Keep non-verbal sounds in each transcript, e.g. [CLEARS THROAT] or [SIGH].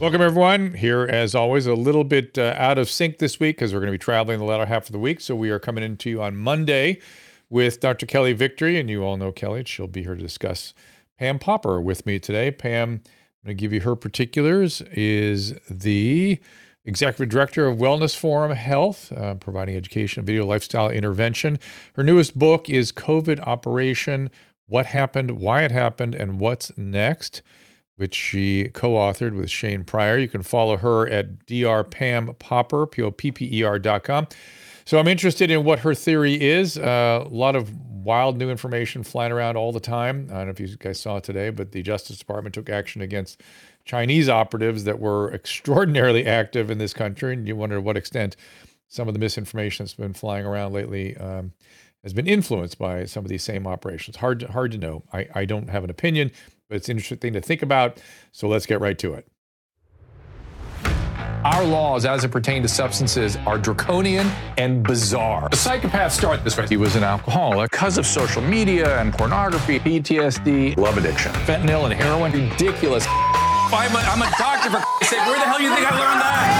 Welcome, everyone. Here, as always, a little bit uh, out of sync this week because we're going to be traveling the latter half of the week. So, we are coming into you on Monday with Dr. Kelly Victory. And you all know Kelly. She'll be here to discuss Pam Popper with me today. Pam, I'm going to give you her particulars, is the Executive Director of Wellness Forum Health, uh, providing education, video, lifestyle intervention. Her newest book is COVID Operation What Happened, Why It Happened, and What's Next which she co-authored with Shane Pryor. You can follow her at drpampopper, Popper, P-O-P-P-E-R dot com. So I'm interested in what her theory is. Uh, a lot of wild new information flying around all the time. I don't know if you guys saw it today, but the Justice Department took action against Chinese operatives that were [LAUGHS] extraordinarily active in this country. And you wonder to what extent some of the misinformation that's been flying around lately um, has been influenced by some of these same operations. Hard to, hard to know. I, I don't have an opinion but it's an interesting to think about. So let's get right to it. Our laws, as it pertains to substances, are draconian and bizarre. The psychopaths start this way. He was an alcoholic because of social media and pornography, PTSD, love addiction, fentanyl and heroin. Ridiculous. I'm a, I'm a doctor, for sake. Where the hell do you think I learned that?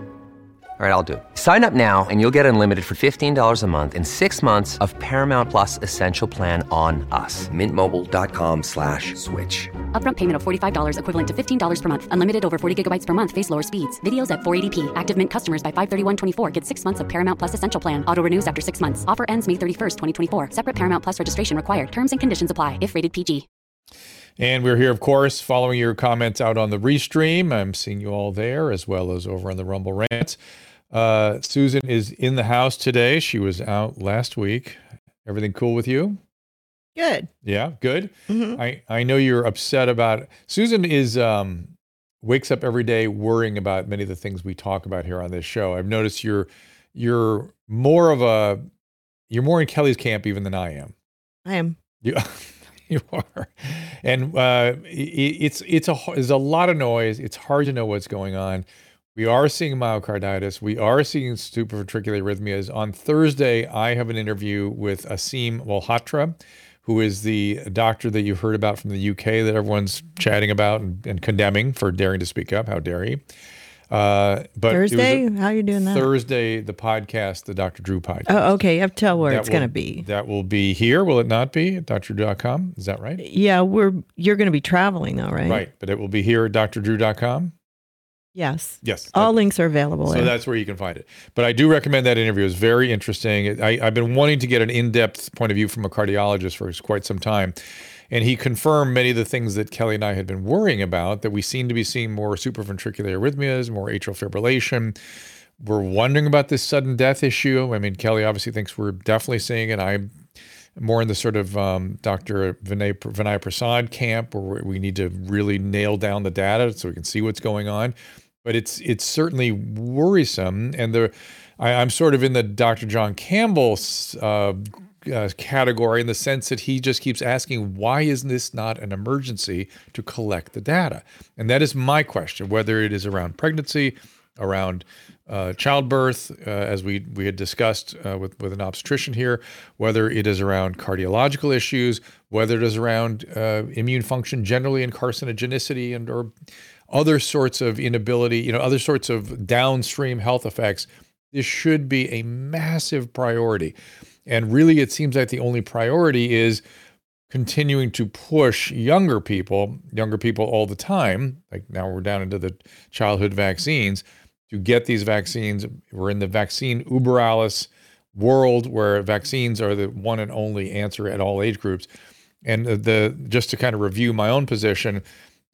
All right, I'll do it. Sign up now and you'll get unlimited for $15 a month in six months of Paramount Plus Essential Plan on us. Mintmobile.com slash switch. Upfront payment of $45 equivalent to $15 per month. Unlimited over 40 gigabytes per month. Face lower speeds. Videos at 480p. Active Mint customers by 531.24 get six months of Paramount Plus Essential Plan. Auto renews after six months. Offer ends May 31st, 2024. Separate Paramount Plus registration required. Terms and conditions apply if rated PG. And we're here, of course, following your comments out on the restream. I'm seeing you all there as well as over on the Rumble Rants. Uh, Susan is in the house today. She was out last week. Everything cool with you? Good. Yeah, good. Mhm. I I know you're upset about Susan is um wakes up every day worrying about many of the things we talk about here on this show. I've noticed you're you're more of a you're more in Kelly's camp even than I am. I am. You [LAUGHS] you are, and uh, i- i- it's it's a there's a lot of noise. It's hard to know what's going on. We are seeing myocarditis. We are seeing supraventricular arrhythmias. On Thursday, I have an interview with Aseem Malhotra, who is the doctor that you heard about from the UK that everyone's chatting about and, and condemning for daring to speak up. How dare he? Uh, but was a- Thursday? How are you doing that? Thursday, the podcast, the Dr. Drew podcast. Oh, okay. You have to tell where That it's going to be. That will be here, will it not be? At drdrew.com. Is that right? Yeah, we're you're going to be traveling though, right? Right. But it will be here at drdrew.com. Yes. Yes. All links are available. so there. that's where you can find it. But I do recommend that interview. It's very interesting. I, I've been wanting to get an in-depth point of view from a cardiologist for quite some time. And he confirmed many of the things that Kelly and I had been worrying about, that we seem to be seeing more supraventricular arrhythmias, more atrial fibrillation. We're wondering about this sudden death issue. I mean, Kelly obviously thinks we're definitely seeing it. I'm more in the sort of um, Dr. Vinay, Vinay Prasad camp where we need to really nail down the data so we can see what's going on. But it's it's certainly worrisome, and the I, I'm sort of in the Dr. John Campbell uh, uh, category in the sense that he just keeps asking, why is this not an emergency to collect the data? And that is my question, whether it is around pregnancy, around uh, childbirth, uh, as we we had discussed uh, with with an obstetrician here, whether it is around cardiological issues, whether it is around uh, immune function generally and carcinogenicity and or other sorts of inability, you know, other sorts of downstream health effects. This should be a massive priority, and really, it seems like the only priority is continuing to push younger people, younger people all the time, like now we're down into the childhood vaccines, to get these vaccines. We're in the vaccine uber alles world where vaccines are the one and only answer at all age groups. And the, just to kind of review my own position,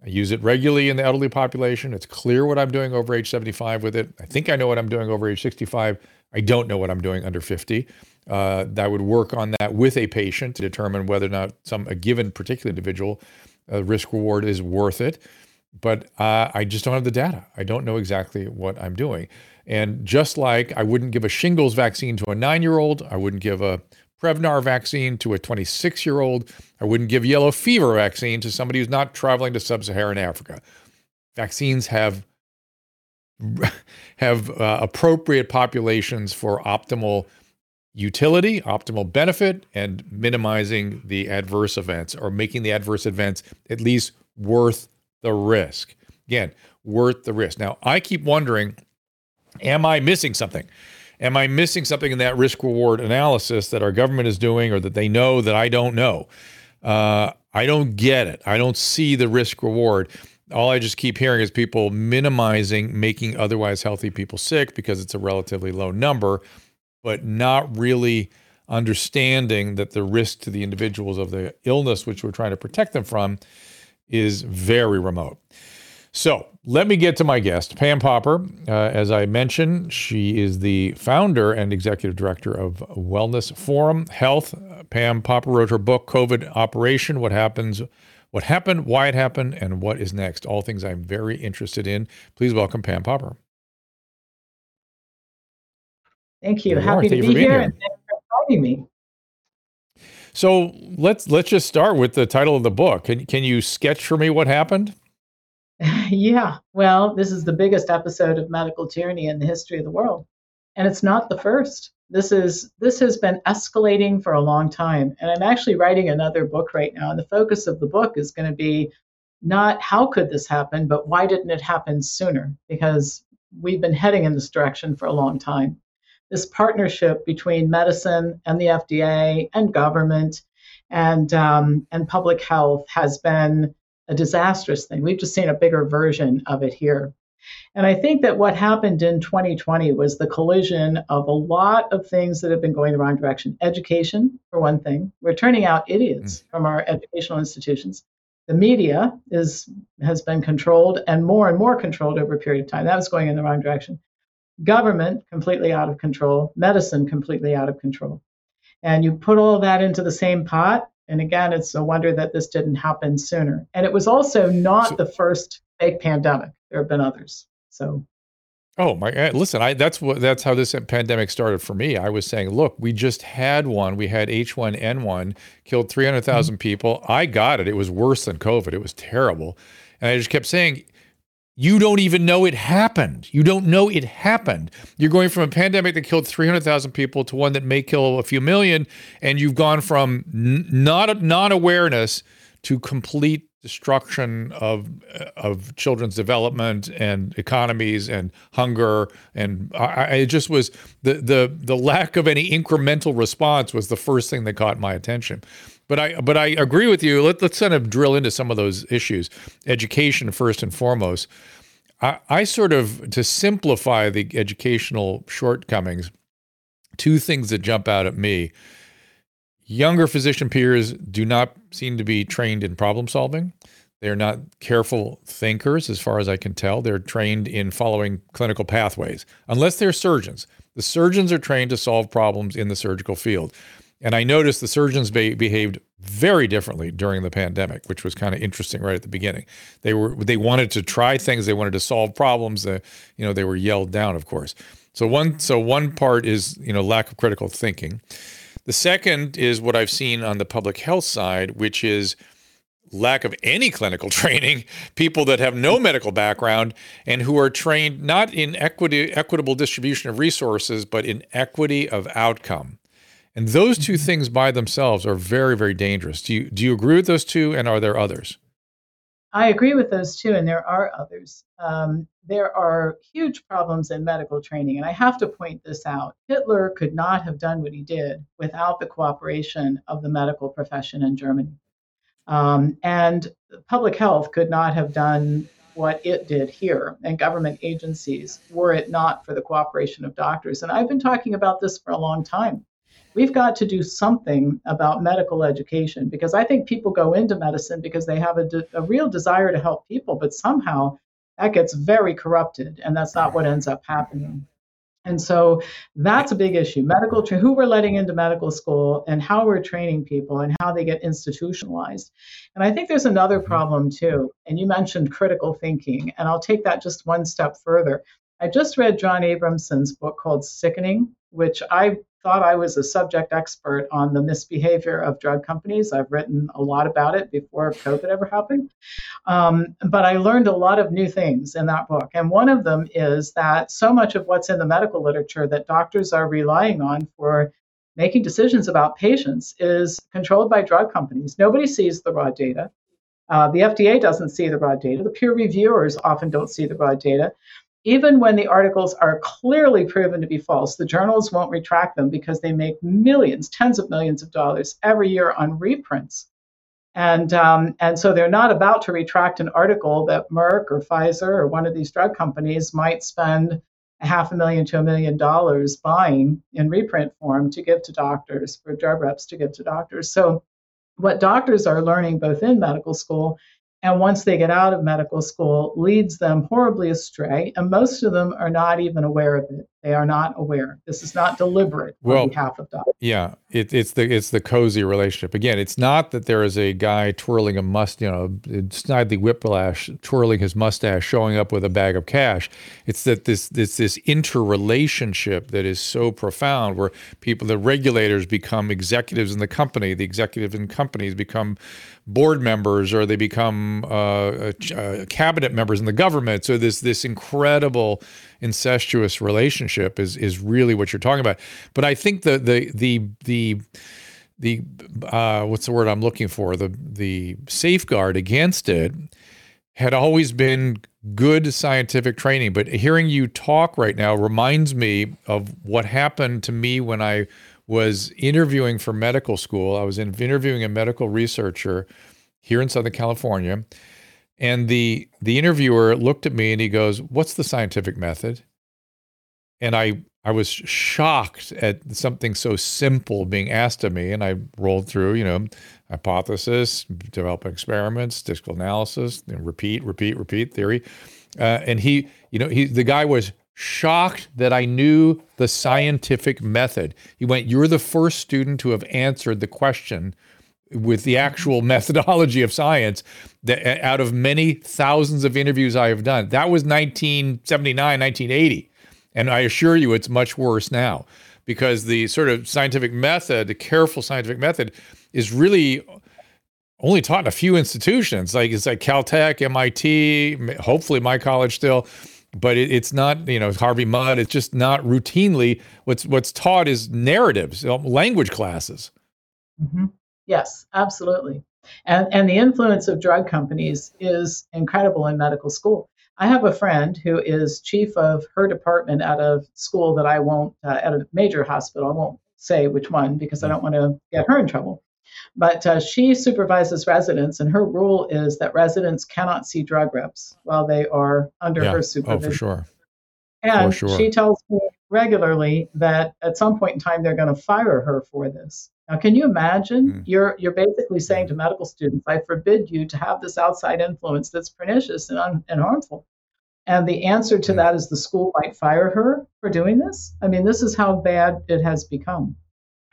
I use it regularly in the elderly population. It's clear what I'm doing over age 75 with it. I think I know what I'm doing over age 65. I don't know what I'm doing under 50. Uh, that would work on that with a patient to determine whether or not some a given particular individual uh, risk reward is worth it. But uh, I just don't have the data. I don't know exactly what I'm doing. And just like I wouldn't give a shingles vaccine to a nine year old, I wouldn't give a Prevnar vaccine to a 26 year old, I wouldn't give yellow fever vaccine to somebody who's not traveling to sub Saharan Africa. Vaccines have [LAUGHS] have uh, appropriate populations for optimal utility, optimal benefit, and minimizing the adverse events or making the adverse events at least worth the risk. Again, worth the risk. Now, I keep wondering am I missing something? Am I missing something in that risk reward analysis that our government is doing or that they know that I don't know? Uh, I don't get it. I don't see the risk reward. All I just keep hearing is people minimizing making otherwise healthy people sick because it's a relatively low number but not really understanding that the risk to the individuals of the illness which we're trying to protect them from is very remote. So let me get to my guest, Pam Popper. Uh, as I mentioned, she is the founder and executive director of Wellness Forum Health. Pam Popper wrote her book, COVID Operation What Happens, What Happened, Why It Happened, and What Is Next. All things I'm very interested in. Please welcome Pam Popper. Thank you. Happy to be here, here, and thanks for inviting me. So let's let's just start with the title of the book. Can can you sketch for me what happened? [LAUGHS] yeah. Well, this is the biggest episode of medical tyranny in the history of the world, and it's not the first. This is this has been escalating for a long time, and I'm actually writing another book right now. And the focus of the book is going to be not how could this happen, but why didn't it happen sooner? Because we've been heading in this direction for a long time this partnership between medicine and the FDA and government and um, and public health has been a disastrous thing. We've just seen a bigger version of it here. And I think that what happened in 2020 was the collision of a lot of things that have been going the wrong direction. Education, for one thing, we're turning out idiots mm. from our educational institutions. The media is has been controlled and more and more controlled over a period of time. That was going in the wrong direction government completely out of control, medicine completely out of control. And you put all that into the same pot. And again, it's a wonder that this didn't happen sooner. And it was also not so, the first fake pandemic. There have been others. So Oh my God! Listen, I that's what that's how this pandemic started for me. I was saying, look, we just had one. We had H1N1, killed 300,000 mm-hmm. people. I got it. It was worse than COVID. It was terrible, and I just kept saying, you don't even know it happened. You don't know it happened. You're going from a pandemic that killed 300,000 people to one that may kill a few million, and you've gone from n- not non-awareness to complete destruction of of children's development and economies and hunger and I, it just was the the the lack of any incremental response was the first thing that caught my attention. But I but I agree with you. Let, let's kind of drill into some of those issues. Education first and foremost. I, I sort of to simplify the educational shortcomings. Two things that jump out at me. Younger physician peers do not seem to be trained in problem solving. They're not careful thinkers, as far as I can tell. They're trained in following clinical pathways, unless they're surgeons. The surgeons are trained to solve problems in the surgical field. And I noticed the surgeons be- behaved very differently during the pandemic, which was kind of interesting right at the beginning. They were they wanted to try things, they wanted to solve problems. Uh, you know, they were yelled down, of course. So one so one part is you know lack of critical thinking. The second is what I've seen on the public health side, which is lack of any clinical [LAUGHS] training, people that have no medical background and who are trained not in equity, equitable distribution of resources, but in equity of outcome. And those two mm-hmm. things by themselves are very, very dangerous. Do you do you agree with those two, and are there others? I agree with those two, and there are others. Um, there are huge problems in medical training, and I have to point this out. Hitler could not have done what he did without the cooperation of the medical profession in Germany. Um, and public health could not have done what it did here and government agencies were it not for the cooperation of doctors. And I've been talking about this for a long time. We've got to do something about medical education because I think people go into medicine because they have a, de- a real desire to help people, but somehow that gets very corrupted, and that's not what ends up happening. And so that's a big issue. Medical, tra- who we're letting into medical school and how we're training people and how they get institutionalized. And I think there's another mm-hmm. problem too. And you mentioned critical thinking, and I'll take that just one step further. I just read John Abramson's book called Sickening, which I thought I was a subject expert on the misbehavior of drug companies. I've written a lot about it before COVID ever happened. Um, but I learned a lot of new things in that book. And one of them is that so much of what's in the medical literature that doctors are relying on for making decisions about patients is controlled by drug companies. Nobody sees the raw data. Uh, the FDA doesn't see the raw data. The peer reviewers often don't see the raw data even when the articles are clearly proven to be false, the journals won't retract them because they make millions, tens of millions of dollars every year on reprints. And, um, and so they're not about to retract an article that Merck or Pfizer or one of these drug companies might spend a half a million to a million dollars buying in reprint form to give to doctors, for drug reps to give to doctors. So, what doctors are learning both in medical school and once they get out of medical school leads them horribly astray and most of them are not even aware of it they are not aware. This is not deliberate well, on behalf of doctors yeah it, it's the it's the cozy relationship. Again it's not that there is a guy twirling a must you know snidely whiplash twirling his mustache showing up with a bag of cash. It's that this this this interrelationship that is so profound where people the regulators become executives in the company the executive in companies become board members or they become uh, uh, cabinet members in the government. So this this incredible incestuous relationship is is really what you're talking about. But I think the the the the the uh, what's the word I'm looking for the the safeguard against it had always been good scientific training. But hearing you talk right now reminds me of what happened to me when I was interviewing for medical school. I was interviewing a medical researcher here in Southern California. And the the interviewer looked at me and he goes, "What's the scientific method?" And I I was shocked at something so simple being asked of me, and I rolled through, you know, hypothesis, developing experiments, statistical analysis, know, repeat, repeat, repeat theory. Uh, and he, you know, he the guy was shocked that I knew the scientific method. He went, You're the first student to have answered the question with the actual [LAUGHS] methodology of science that out of many thousands of interviews I have done. That was 1979, 1980. And I assure you it's much worse now because the sort of scientific method, the careful scientific method, is really only taught in a few institutions. Like it's like Caltech, MIT, hopefully my college still but it, it's not you know Harvey Mudd. It's just not routinely what's what's taught is narratives, language classes. Mm-hmm. Yes, absolutely. And and the influence of drug companies is incredible in medical school. I have a friend who is chief of her department at a school that I won't uh, at a major hospital. I won't say which one because I don't want to get her in trouble. But uh, she supervises residents, and her rule is that residents cannot see drug reps while they are under yeah. her supervision. Oh, for sure. And sure. she tells me regularly that at some point in time they're going to fire her for this. Now, can you imagine? Mm. You're you're basically saying to medical students, "I forbid you to have this outside influence that's pernicious and, un, and harmful." And the answer to mm. that is the school might fire her for doing this. I mean, this is how bad it has become.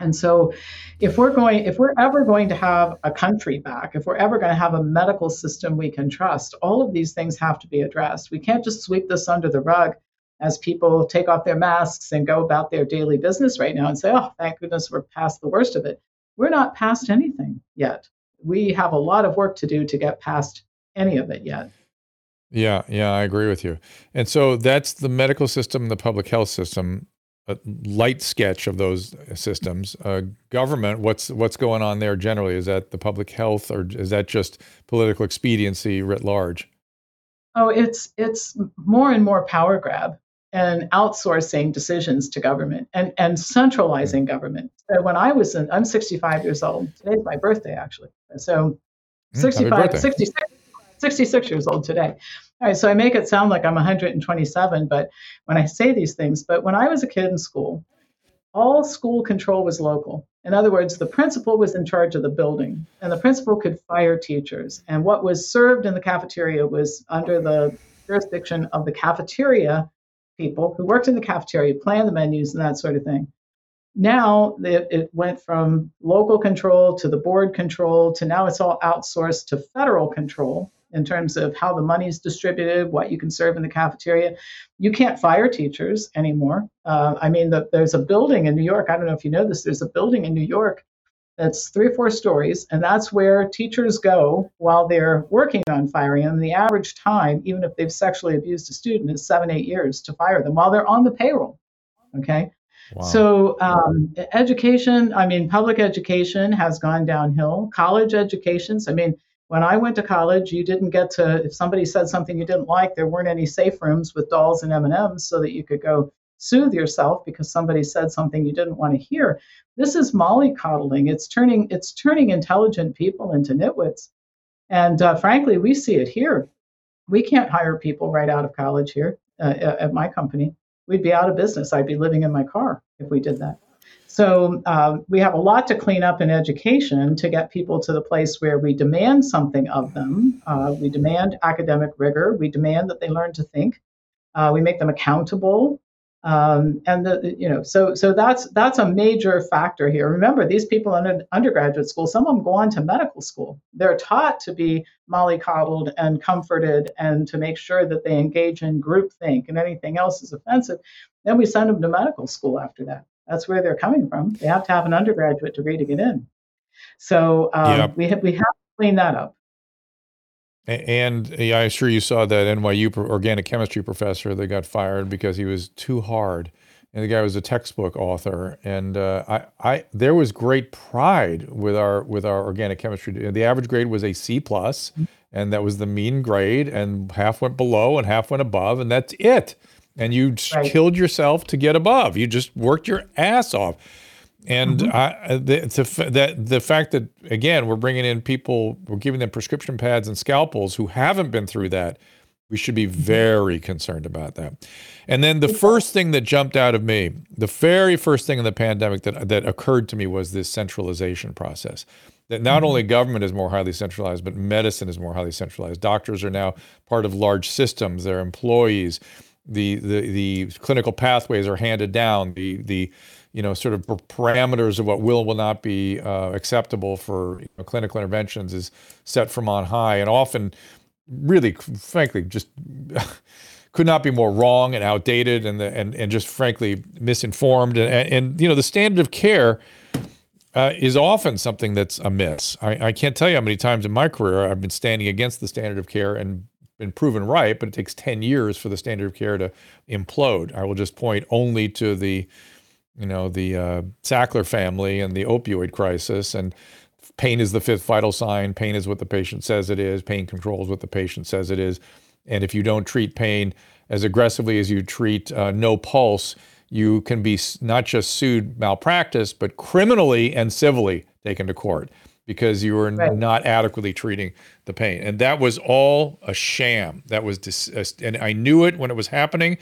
And so if we're going if we're ever going to have a country back, if we're ever going to have a medical system we can trust, all of these things have to be addressed. We can't just sweep this under the rug as people take off their masks and go about their daily business right now and say, "Oh, thank goodness we're past the worst of it." We're not past anything yet. We have a lot of work to do to get past any of it yet. Yeah, yeah, I agree with you. And so that's the medical system, the public health system a light sketch of those systems. Uh, government, what's what's going on there generally? Is that the public health, or is that just political expediency writ large? Oh, it's it's more and more power grab and outsourcing decisions to government and and centralizing mm-hmm. government. So when I was in, I'm 65 years old. Today's my birthday actually. So 65, 66, 66 years old today. All right, so I make it sound like I'm 127, but when I say these things, but when I was a kid in school, all school control was local. In other words, the principal was in charge of the building, and the principal could fire teachers. And what was served in the cafeteria was under the jurisdiction of the cafeteria people who worked in the cafeteria, planned the menus, and that sort of thing. Now it, it went from local control to the board control to now it's all outsourced to federal control in terms of how the money is distributed, what you can serve in the cafeteria. You can't fire teachers anymore. Uh, I mean, the, there's a building in New York. I don't know if you know this. There's a building in New York that's three or four stories, and that's where teachers go while they're working on firing them. The average time, even if they've sexually abused a student, is seven, eight years to fire them while they're on the payroll. Okay. Wow. So, um, education, I mean, public education has gone downhill. College educations, I mean, when I went to college, you didn't get to if somebody said something you didn't like, there weren't any safe rooms with dolls and M&Ms so that you could go soothe yourself because somebody said something you didn't want to hear. This is mollycoddling. It's turning it's turning intelligent people into nitwits. And uh, frankly, we see it here. We can't hire people right out of college here uh, at my company. We'd be out of business. I'd be living in my car if we did that. So uh, we have a lot to clean up in education to get people to the place where we demand something of them. Uh, we demand academic rigor. We demand that they learn to think. Uh, we make them accountable. Um, and the, you know, so so that's that's a major factor here. Remember, these people in an undergraduate school, some of them go on to medical school. They're taught to be mollycoddled and comforted, and to make sure that they engage in groupthink, and anything else is offensive. Then we send them to medical school after that. That's where they're coming from. They have to have an undergraduate degree to get in. So um, yep. we have, we have to clean that up. And yeah, I'm sure you saw that NYU organic chemistry professor that got fired because he was too hard. And the guy was a textbook author, and uh, I, I, there was great pride with our with our organic chemistry. The average grade was a C mm-hmm. and that was the mean grade, and half went below and half went above, and that's it and you right. killed yourself to get above. You just worked your ass off. And mm-hmm. I, the, that the fact that again we're bringing in people, we're giving them prescription pads and scalpels who haven't been through that. We should be mm-hmm. very concerned about that. And then the first thing that jumped out of me, the very first thing in the pandemic that that occurred to me was this centralization process. That not mm-hmm. only government is more highly centralized, but medicine is more highly centralized. Doctors are now part of large systems. Their employees the, the, the clinical pathways are handed down, the, the you know, sort of parameters of what will and will not be uh, acceptable for you know, clinical interventions is set from on high, and often, really, frankly, just [LAUGHS] could not be more wrong and outdated, and the, and and just frankly misinformed, and, and, and you know, the standard of care. Uh, is often something that's amiss. I, I can't tell you how many times in my career I've been standing against the standard of care and been proven right, but it takes 10 years for the standard of care to implode. I will just point only to the, you know, the uh, Sackler family and the opioid crisis. And pain is the fifth vital sign. Pain is what the patient says it is. Pain controls what the patient says it is. And if you don't treat pain as aggressively as you treat uh, no pulse, you can be not just sued malpractice, but criminally and civilly taken to court because you were right. not adequately treating the pain. And that was all a sham. That was, dis- and I knew it when it was happening.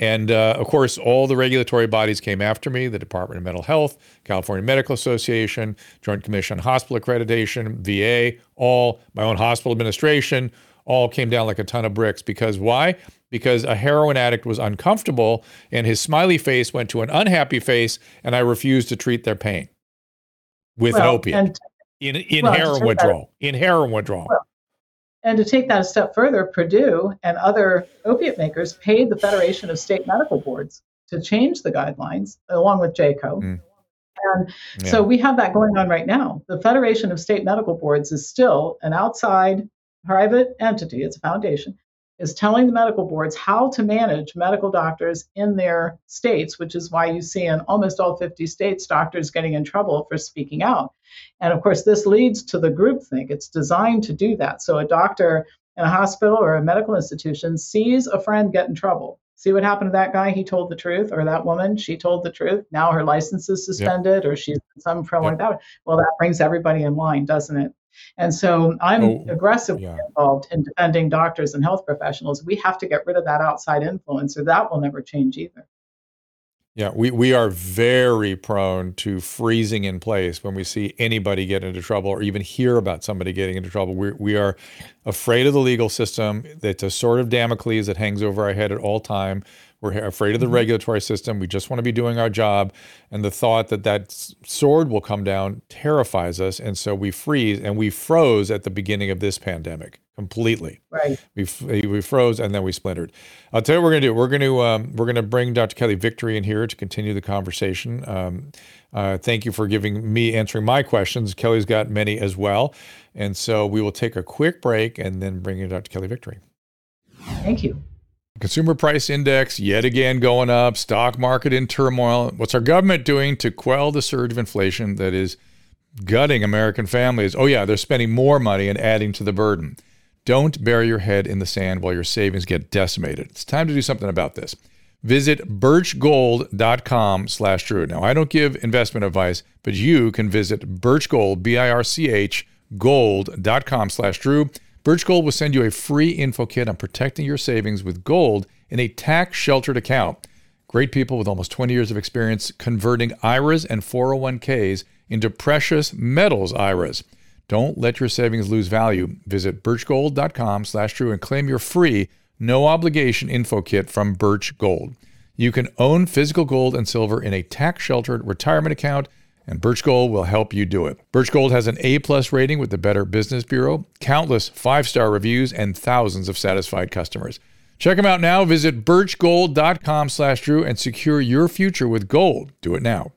And uh, of course, all the regulatory bodies came after me the Department of Mental Health, California Medical Association, Joint Commission on Hospital Accreditation, VA, all my own hospital administration, all came down like a ton of bricks. Because why? Because a heroin addict was uncomfortable and his smiley face went to an unhappy face, and I refused to treat their pain with well, an opiate. And- in in well, heroin withdrawal. That, in heroin withdrawal. And to take that a step further, Purdue and other opiate makers paid the Federation of State Medical Boards to change the guidelines, along with JCAHO. Mm. And yeah. so we have that going on right now. The Federation of State Medical Boards is still an outside private entity, it's a foundation, is telling the medical boards how to manage medical doctors in their states, which is why you see in almost all 50 states doctors getting in trouble for speaking out. And of course, this leads to the groupthink. It's designed to do that. So a doctor in a hospital or a medical institution sees a friend get in trouble. See what happened to that guy? He told the truth, or that woman, she told the truth. Now her license is suspended, yep. or she's some trouble yep. like that. Well, that brings everybody in line, doesn't it? And so I'm Oh, aggressively yeah. involved in defending doctors and health professionals. We have to get rid of that outside influence, or that will never change either. Yeah, we, we are very prone to freezing in place when we see anybody get into trouble or even hear about somebody getting into trouble. We, we are afraid of the legal system. It's a sort of Damocles that hangs over our head at all time. We're afraid of the regulatory system. We just want to be doing our job. And the thought that that sword will come down terrifies us. And so we freeze and we froze at the beginning of this pandemic completely. Right. We, we froze and then we splintered. I'll tell you what we're gonna do. We're gonna um, we're gonna bring Dr. Kelly Victory in here to continue the conversation. Um, uh, thank you for giving me answering my questions. Kelly's got many as well, and so we will take a quick break and then bring in Dr. Kelly Victory. Thank you. Consumer price index yet again going up. Stock market in turmoil. What's our government doing to quell the surge of inflation that is gutting American families? Oh yeah, they're spending more money and adding to the burden. Don't bury your head in the sand while your savings get decimated. It's time to do something about this. Visit birchgold.com slash Drew. Now, I don't give investment advice, but you can visit birchgold, B-I-R-C-H, gold.com slash Drew. Birch Gold will send you a free info kit on protecting your savings with gold in a tax-sheltered account. Great people with almost 20 years of experience converting IRAs and 401ks into precious metals IRAs. Don't let your savings lose value. Visit birchgold.com slash Drew and claim your free, no obligation info kit from Birch Gold. You can own physical gold and silver in a tax sheltered retirement account, and Birch Gold will help you do it. Birch Gold has an A plus rating with the Better Business Bureau, countless five star reviews, and thousands of satisfied customers. Check them out now. Visit birchgold.com slash Drew and secure your future with gold. Do it now.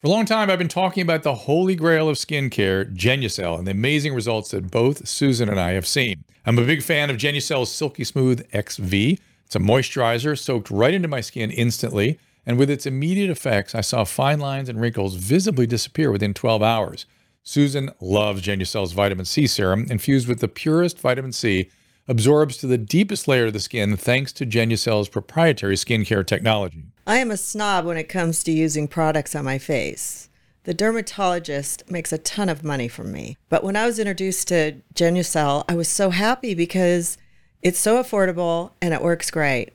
For a long time, I've been talking about the holy grail of skincare, Genucel, and the amazing results that both Susan and I have seen. I'm a big fan of Genucel's Silky Smooth XV. It's a moisturizer soaked right into my skin instantly, and with its immediate effects, I saw fine lines and wrinkles visibly disappear within 12 hours. Susan loves Genucel's vitamin C serum, infused with the purest vitamin C, absorbs to the deepest layer of the skin thanks to Genucel's proprietary skincare technology. I am a snob when it comes to using products on my face. The dermatologist makes a ton of money from me. But when I was introduced to Genucel, I was so happy because it's so affordable and it works great.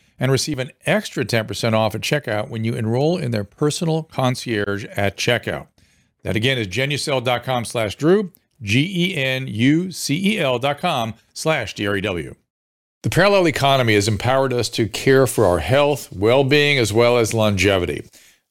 and receive an extra 10% off at checkout when you enroll in their personal concierge at checkout. That again is genucel.com slash Drew, G E N U C E L dot com slash D R E W. The parallel economy has empowered us to care for our health, well being, as well as longevity.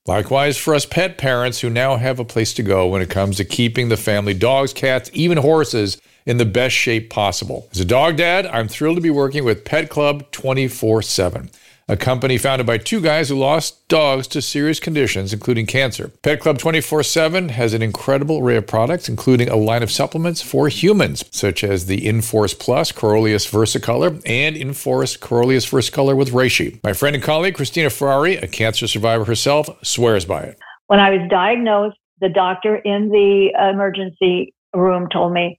Likewise, for us pet parents who now have a place to go when it comes to keeping the family dogs, cats, even horses in the best shape possible. As a dog dad, I'm thrilled to be working with Pet Club 24 7, a company founded by two guys who lost dogs to serious conditions, including cancer. Pet Club 24 7 has an incredible array of products, including a line of supplements for humans, such as the Inforce Plus Coriolus Versicolor and Inforce Coriolus Versicolor with Reishi. My friend and colleague, Christina Ferrari, a cancer survivor herself, swears by it. When I was diagnosed, the doctor in the emergency room told me,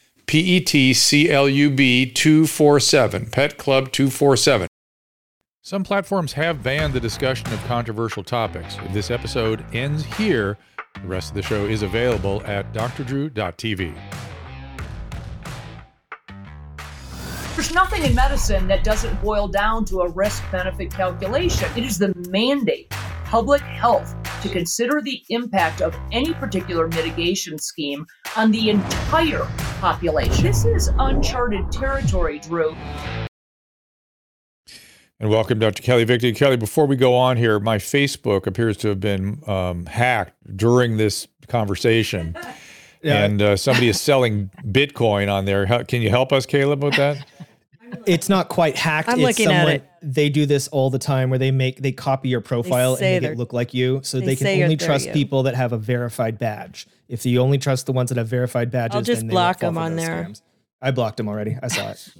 P E T C L U B 247, Pet Club 247. Some platforms have banned the discussion of controversial topics. If this episode ends here, the rest of the show is available at drdrew.tv. There's nothing in medicine that doesn't boil down to a risk benefit calculation. It is the mandate, public health, to consider the impact of any particular mitigation scheme on the entire population. This is uncharted territory, Drew. And welcome, Dr. Kelly Victory. Kelly, before we go on here, my Facebook appears to have been um, hacked during this conversation. [LAUGHS] Yeah. And uh, somebody is selling Bitcoin on there. How, can you help us, Caleb, with that? [LAUGHS] It's not quite hacked. I'm it's looking someone, at it. They do this all the time where they make they copy your profile say and make it look like you, so they they, can only trust you. people that have a verified badge. If you only trust the ones that have verified badges, just then they block won't them on those there. scams. I blocked them already. I saw it.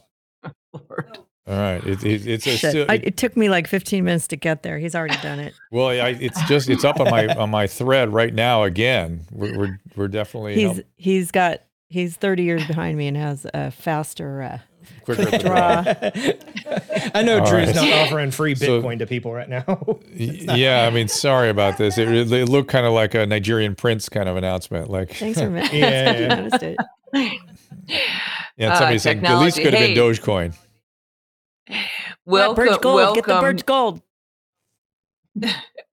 [LAUGHS] All right. It, it, it's a Shit. still, I, it took me like 15 minutes to get there. He's already done it. well, I, it's just it's up on my on my thread right now. Again, we're we're, we're definitely He's help- he's got he's 30 years behind me and has a faster uh, quicker quick draw. [LAUGHS] I know All Drew's right. not offering free So- Bitcoin to people right now. [LAUGHS] Yeah, I mean, [LAUGHS] sorry about this. It, it, it looked kind of like a Nigerian prince kind of announcement. Like, Thanks for mi- Yeah, you yeah. noticed it. yeah, somebody Uh, said at least technology. could have Hey. been Dogecoin. Welcome, birch gold. welcome, Get the birch gold.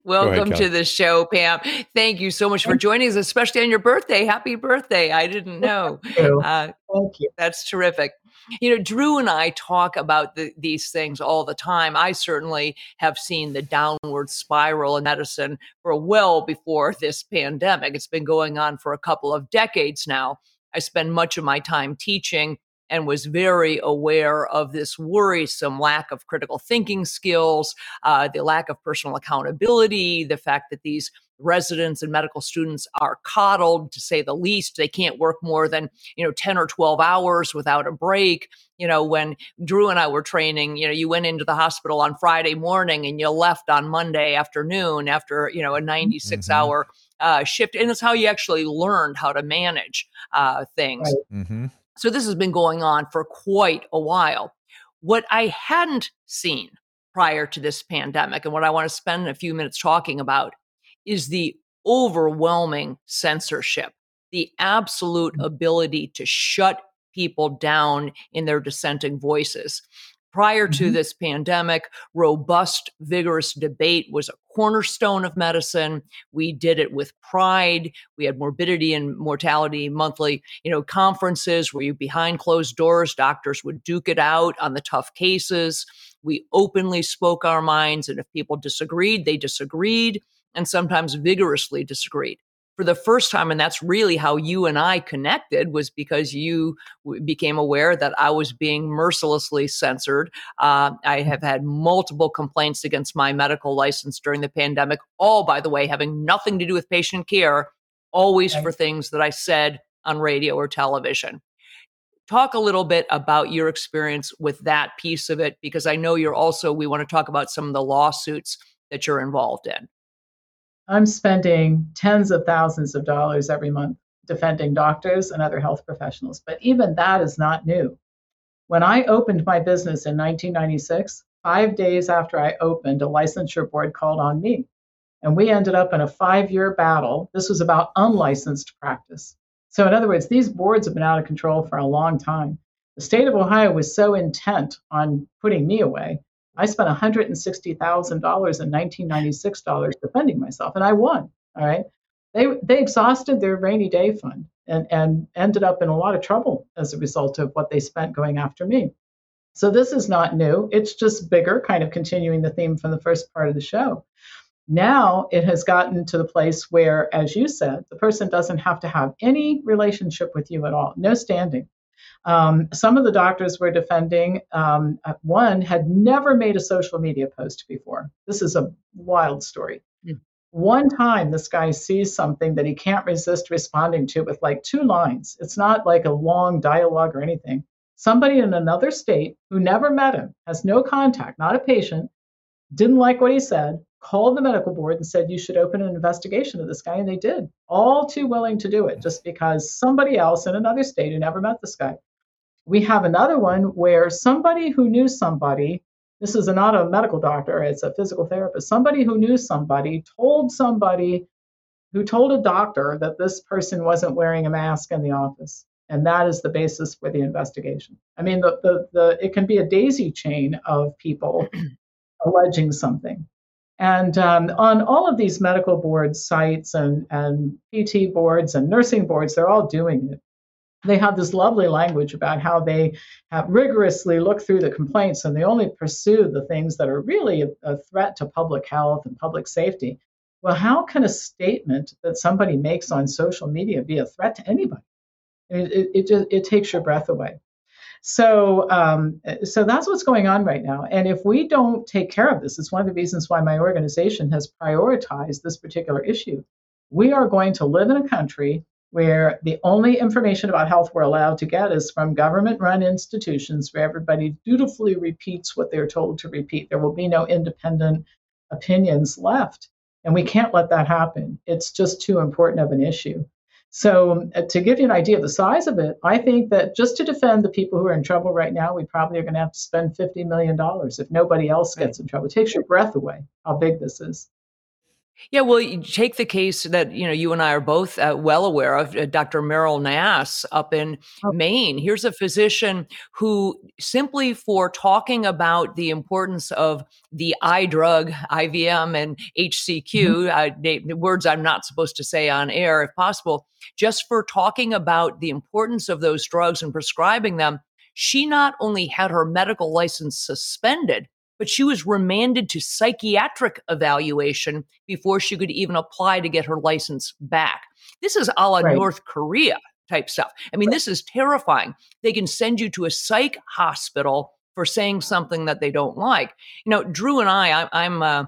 welcome Kelly. to the show, Pam. Thank you so much for joining us, especially on your birthday. Happy birthday! I didn't know. you. Uh, Thank you. That's terrific. You know, Drew and I talk about the, these things all the time. I certainly have seen the downward spiral in medicine for well before this pandemic. It's been going on for a couple of decades now. I spend much of my time teaching and was very aware of this worrisome lack of critical thinking skills, uh, the lack of personal accountability, the fact that these residents and medical students are coddled to say the least they can't work more than you know 10 or 12 hours without a break you know when drew and i were training you know you went into the hospital on friday morning and you left on monday afternoon after you know a 96 Mhm. hour uh, shift and it's how you actually learned how to manage uh, things Right. hmm so this has been going on for quite a while. What I hadn't seen prior to this pandemic, and what I want to spend a few minutes talking about, is the overwhelming censorship, the absolute mm. ability to shut people down in their dissenting voices. Prior to Mhm. this pandemic, robust, vigorous debate was a cornerstone of medicine. We did it with pride. We had morbidity and mortality monthly, you know, conferences where you behind closed doors, doctors would duke it out on the tough cases. We openly spoke our minds, and if people disagreed, they disagreed, and sometimes vigorously disagreed. For the first time, and that's really how you and I connected, was because you w- became aware that I was being mercilessly censored. Uh, I have had multiple complaints against my medical license during the pandemic, all, by the way, having nothing to do with patient care, always Right. for things that I said on radio or television. Talk a little bit about your experience with that piece of it, because I know you're also, we want to talk about some of the lawsuits that you're involved in. I'm spending tens of thousands of dollars every month defending doctors and other health professionals, but even that is not new. When I opened my business in 1996, five days after I opened, a licensure board called on me. And we ended up in a five year battle. This was about unlicensed practice. So, in other words, these boards have been out of control for a long time. The state of Ohio was so intent on putting me away. I spent $160,000 in 1996 dollars defending myself, and I won. All right. They, they exhausted their rainy day fund and, and ended up in a lot of trouble as a result of what they spent going after me. So this is not new. It's just bigger, kind of continuing the theme from the first part of the show. Now it has gotten to the place where, as you said, the person doesn't have to have any relationship with you at all, no standing. Um, some of the doctors were defending, um, uh, one had never made a social media post before. This is a wild story. Mm. One time, this guy sees something that he can't resist responding to with like two lines. It's not like a long dialogue or anything. Somebody in another state who never met him, has no contact, not a patient, didn't like what he said, called the medical board and said, You should open an investigation of this guy. And they did, all too willing to do it just because somebody else in another state who never met this guy. We have another one where somebody who knew somebody, this is not a medical doctor, it's a physical therapist, somebody who knew somebody told somebody who told a doctor that this person wasn't wearing a mask in the office. And that is the basis for the investigation. I mean, the, the, the it can be a daisy chain of people [CLEARS THROAT] alleging something. And um, on all of these medical board sites and, and PT boards and nursing boards, they're all doing it. They have this lovely language about how they have rigorously looked through the complaints and they only pursue the things that are really a, a threat to public health and public safety. Well, how can a statement that somebody makes on social media be a threat to anybody? It, it, it just it takes your breath away. So, um, so that's what's going on right now. And if we don't take care of this, it's one of the reasons why my organization has prioritized this particular issue. We are going to live in a country where the only information about health we're allowed to get is from government run institutions where everybody dutifully repeats what they're told to repeat. There will be no independent opinions left. And we can't let that happen. It's just too important of an issue. So, uh, to give you an idea of the size of it, I think that just to defend the people who are in trouble right now, we probably are going to have to spend $50 million if nobody else gets in trouble. It takes your breath away how big this is. Yeah, well, you take the case that you know you and I are both uh, well aware of, uh, Dr. Meryl Nass up in oh. Maine. Here's a physician who simply for talking about the importance of the eye drug, IVM, and HCQ, mm-hmm. uh, words I'm not supposed to say on air if possible, just for talking about the importance of those drugs and prescribing them. She not only had her medical license suspended, but she was remanded to psychiatric evaluation before she could even apply to get her license back. This is a la right. North Korea type stuff. I mean, right. this is terrifying. They can send you to a psych hospital for saying something that they don't like. You know, Drew and I, I am uh,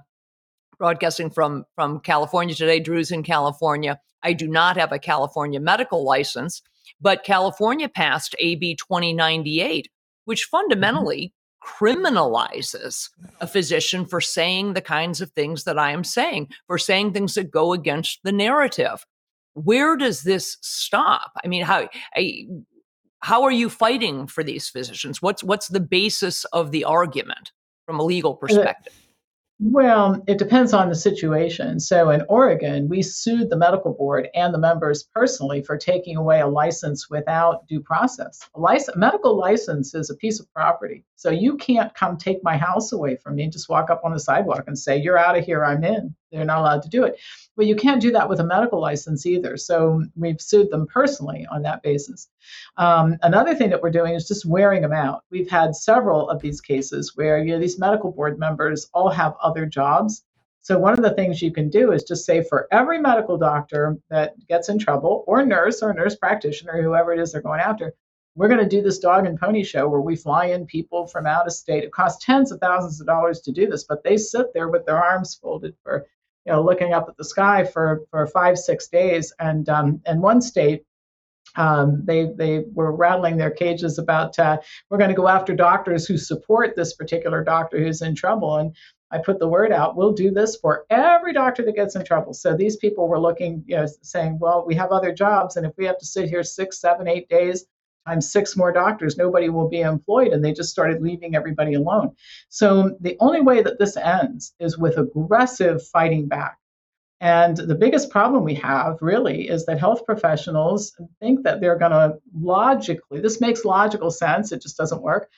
broadcasting from from California today. Drew's in California. I do not have a California medical license, but California passed AB 2098, which mm-hmm. fundamentally criminalizes a physician for saying the kinds of things that I am saying, for saying things that go against the narrative. Where does this stop? I mean, how I, how are you fighting for these physicians? What's what's the basis of the argument from a legal perspective? Well, it depends on the situation. So in Oregon, we sued the medical board and the members personally for taking away a license without due process. A license, medical license is a piece of property. So you can't come take my house away from me and just walk up on the sidewalk and say, You're out of here, I'm in. They're not allowed to do it. But you can't do that with a medical license either. So we've sued them personally on that basis. Um, another thing that we're doing is just wearing them out. We've had several of these cases where you know these medical board members all have other jobs. So one of the things you can do is just say for every medical doctor that gets in trouble, or nurse or nurse practitioner, whoever it is they're going after, we're going to do this dog and pony show where we fly in people from out of state. It costs tens of thousands of dollars to do this, but they sit there with their arms folded for you know, looking up at the sky for, for five, six days. And um, in one state, um, they they were rattling their cages about uh, we're going to go after doctors who support this particular doctor who's in trouble. And I put the word out, we'll do this for every doctor that gets in trouble. So these people were looking, you know, saying, well, we have other jobs, and if we have to sit here six, seven, eight days times six more doctors, nobody will be employed. And they just started leaving everybody alone. So the only way that this ends is with aggressive fighting back. And the biggest problem we have really is that health professionals think that they're going to logically, this makes logical sense, it just doesn't work.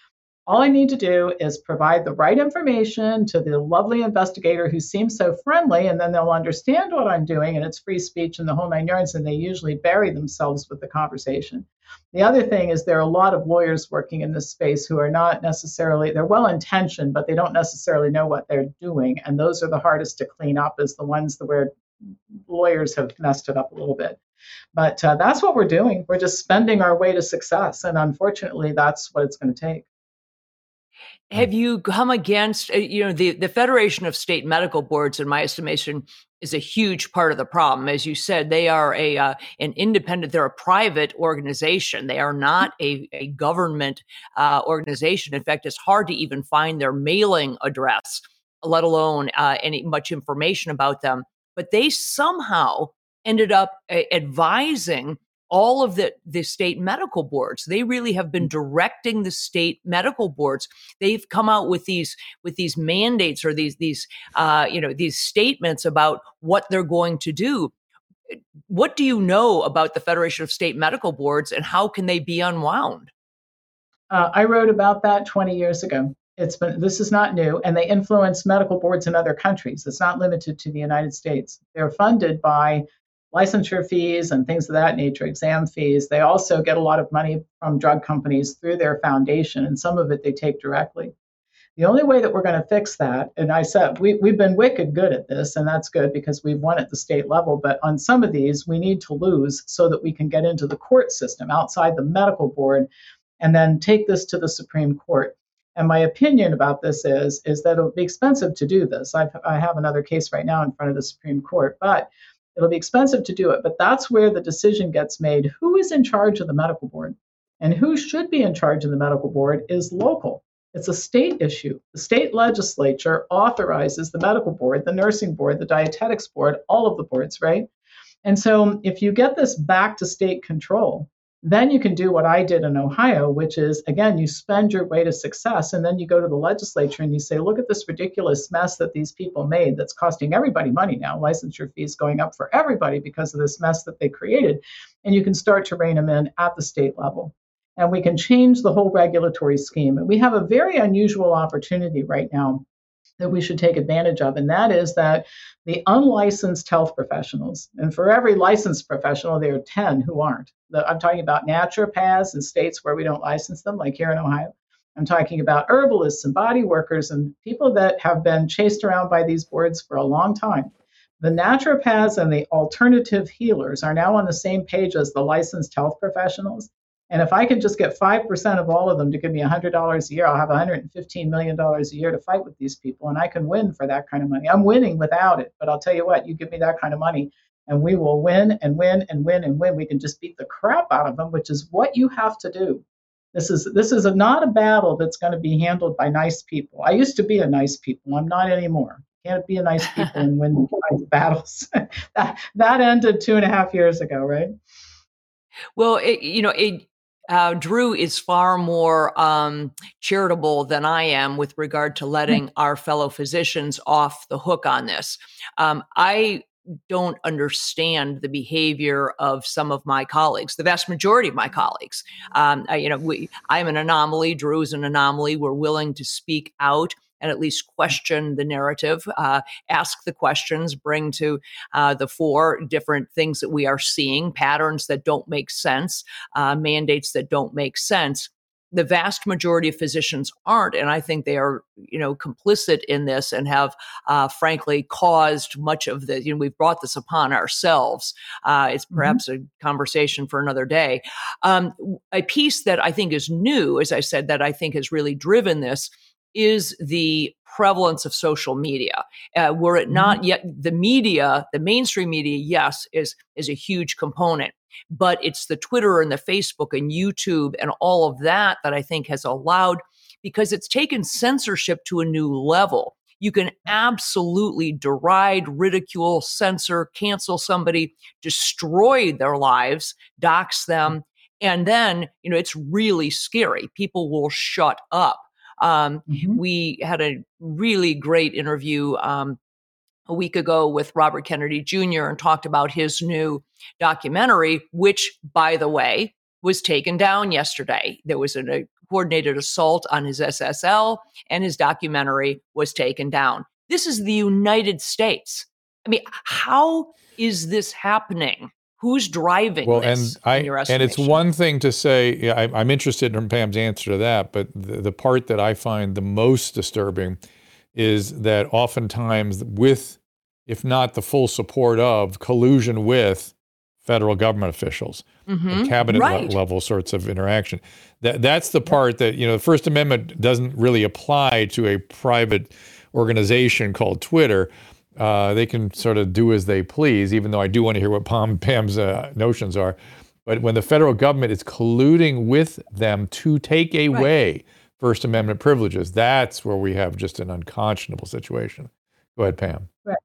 All I need to do is provide the right information to the lovely investigator who seems so friendly, and then they'll understand what I'm doing, and it's free speech and the whole nine yards, and they usually bury themselves with the conversation. The other thing is there are a lot of lawyers working in this space who are not necessarily, they're well intentioned, but they don't necessarily know what they're doing, and those are the hardest to clean up, is the ones where lawyers have messed it up a little bit. But uh, that's what we're doing. We're just spending our way to success, and unfortunately, that's what it's going to take. Have you come against, uh, you know, the, the Federation of State Medical Boards, in my estimation, is a huge part of the problem. As you said, they are a uh, an independent, they're a private organization. They are not a, a government uh, organization. In fact, it's hard to even find their mailing address, let alone uh, any much information about them. But they somehow ended up uh, advising all of the, the state medical boards they really have been mm. directing the state medical boards they've come out with these with these mandates or these these uh, you know these statements about what they're going to do what do you know about the Federation of State Medical Boards and how can they be unwound? Uh, I wrote about that 20 years ago. It's been this is not new, and they influence medical boards in other countries. It's not limited to the United States. They're funded by licensure fees and things of that nature, exam fees. They also get a lot of money from drug companies through their foundation, and some of it they take directly. The only way that we're going to fix that, and I said we, we've been wicked good at this, and that's good because we've won at the state level, but on some of these, we need to lose so that we can get into the court system outside the medical board and then take this to the Supreme Court. And my opinion about this is, is that it'll be expensive to do this. I've, I have another case right now in front of the Supreme Court, but It'll be expensive to do it, but that's where the decision gets made. Who is in charge of the medical board? And who should be in charge of the medical board is local. It's a state issue. The state legislature authorizes the medical board, the nursing board, the dietetics board, all of the boards, right? And so if you get this back to state control, then you can do what I did in Ohio, which is again, you spend your way to success and then you go to the legislature and you say, look at this ridiculous mess that these people made that's costing everybody money now, licensure fees going up for everybody because of this mess that they created. And you can start to rein them in at the state level. And we can change the whole regulatory scheme. And we have a very unusual opportunity right now that we should take advantage of, and that is that the unlicensed health professionals, and for every licensed professional, there are 10 who aren't. I'm talking about naturopaths in states where we don't license them, like here in Ohio. I'm talking about herbalists and body workers and people that have been chased around by these boards for a long time. The naturopaths and the alternative healers are now on the same page as the licensed health professionals. And if I can just get 5% of all of them to give me $100 a year, I'll have $115 million a year to fight with these people. And I can win for that kind of money. I'm winning without it. But I'll tell you what, you give me that kind of money, and we will win and win and win and win. We can just beat the crap out of them, which is what you have to do. This is this is a, not a battle that's going to be handled by nice people. I used to be a nice people. I'm not anymore. Can't be a nice [LAUGHS] people and win battles. [LAUGHS] that, that ended two and a half years ago, right? Well, it, you know, it, uh, Drew is far more um, charitable than I am with regard to hmm. letting our fellow physicians off the hook on this. Um, I don't understand the behavior of some of my colleagues, the vast majority of my colleagues. Um, I, you know, we, I'm an anomaly. Drew is an anomaly. We're willing to speak out and at least question the narrative, uh, ask the questions, bring to uh, the fore different things that we are seeing, patterns that don't make sense, uh, mandates that don't make sense the vast majority of physicians aren't and i think they are you know complicit in this and have uh, frankly caused much of the you know we've brought this upon ourselves uh, it's mm-hmm. perhaps mm-hmm. a conversation for another day um, a piece that i think is new as i said that i think has really driven this is the prevalence of social media. Uh, were it not mm-hmm. yet the media, the mainstream media, yes, is is a huge component, but it's the Twitter and the Facebook and YouTube and all of that that I think has allowed because it's taken censorship to a new level. You can absolutely deride, ridicule, censor, cancel somebody, destroy their lives, dox them, and then, you know, it's really scary. People will shut up. Um, mm-hmm. We had a really great interview um, a week ago with Robert Kennedy Jr. and talked about his new documentary, which, by the way, was taken down yesterday. There was a, a coordinated assault on his SSL, and his documentary was taken down. This is the United States. I mean, how is this happening? Who's driving well, and I and it's one thing to say. Yeah, I, am interested in Pam's answer to that, but the, the part that I find the most disturbing is that oftentimes, with if not the full support of collusion with federal government officials, mm-hmm. cabinet right. le- level sorts of interaction. That that's the part that you know the First Amendment doesn't really apply to a private organization called Twitter uh, they can sort of do as they please, even though I do want to hear what Pam, Pam's uh, notions are. But when the federal government is colluding with them to take away right. First Amendment privileges, that's where we have just an unconscionable situation. Go ahead, Pam. Right.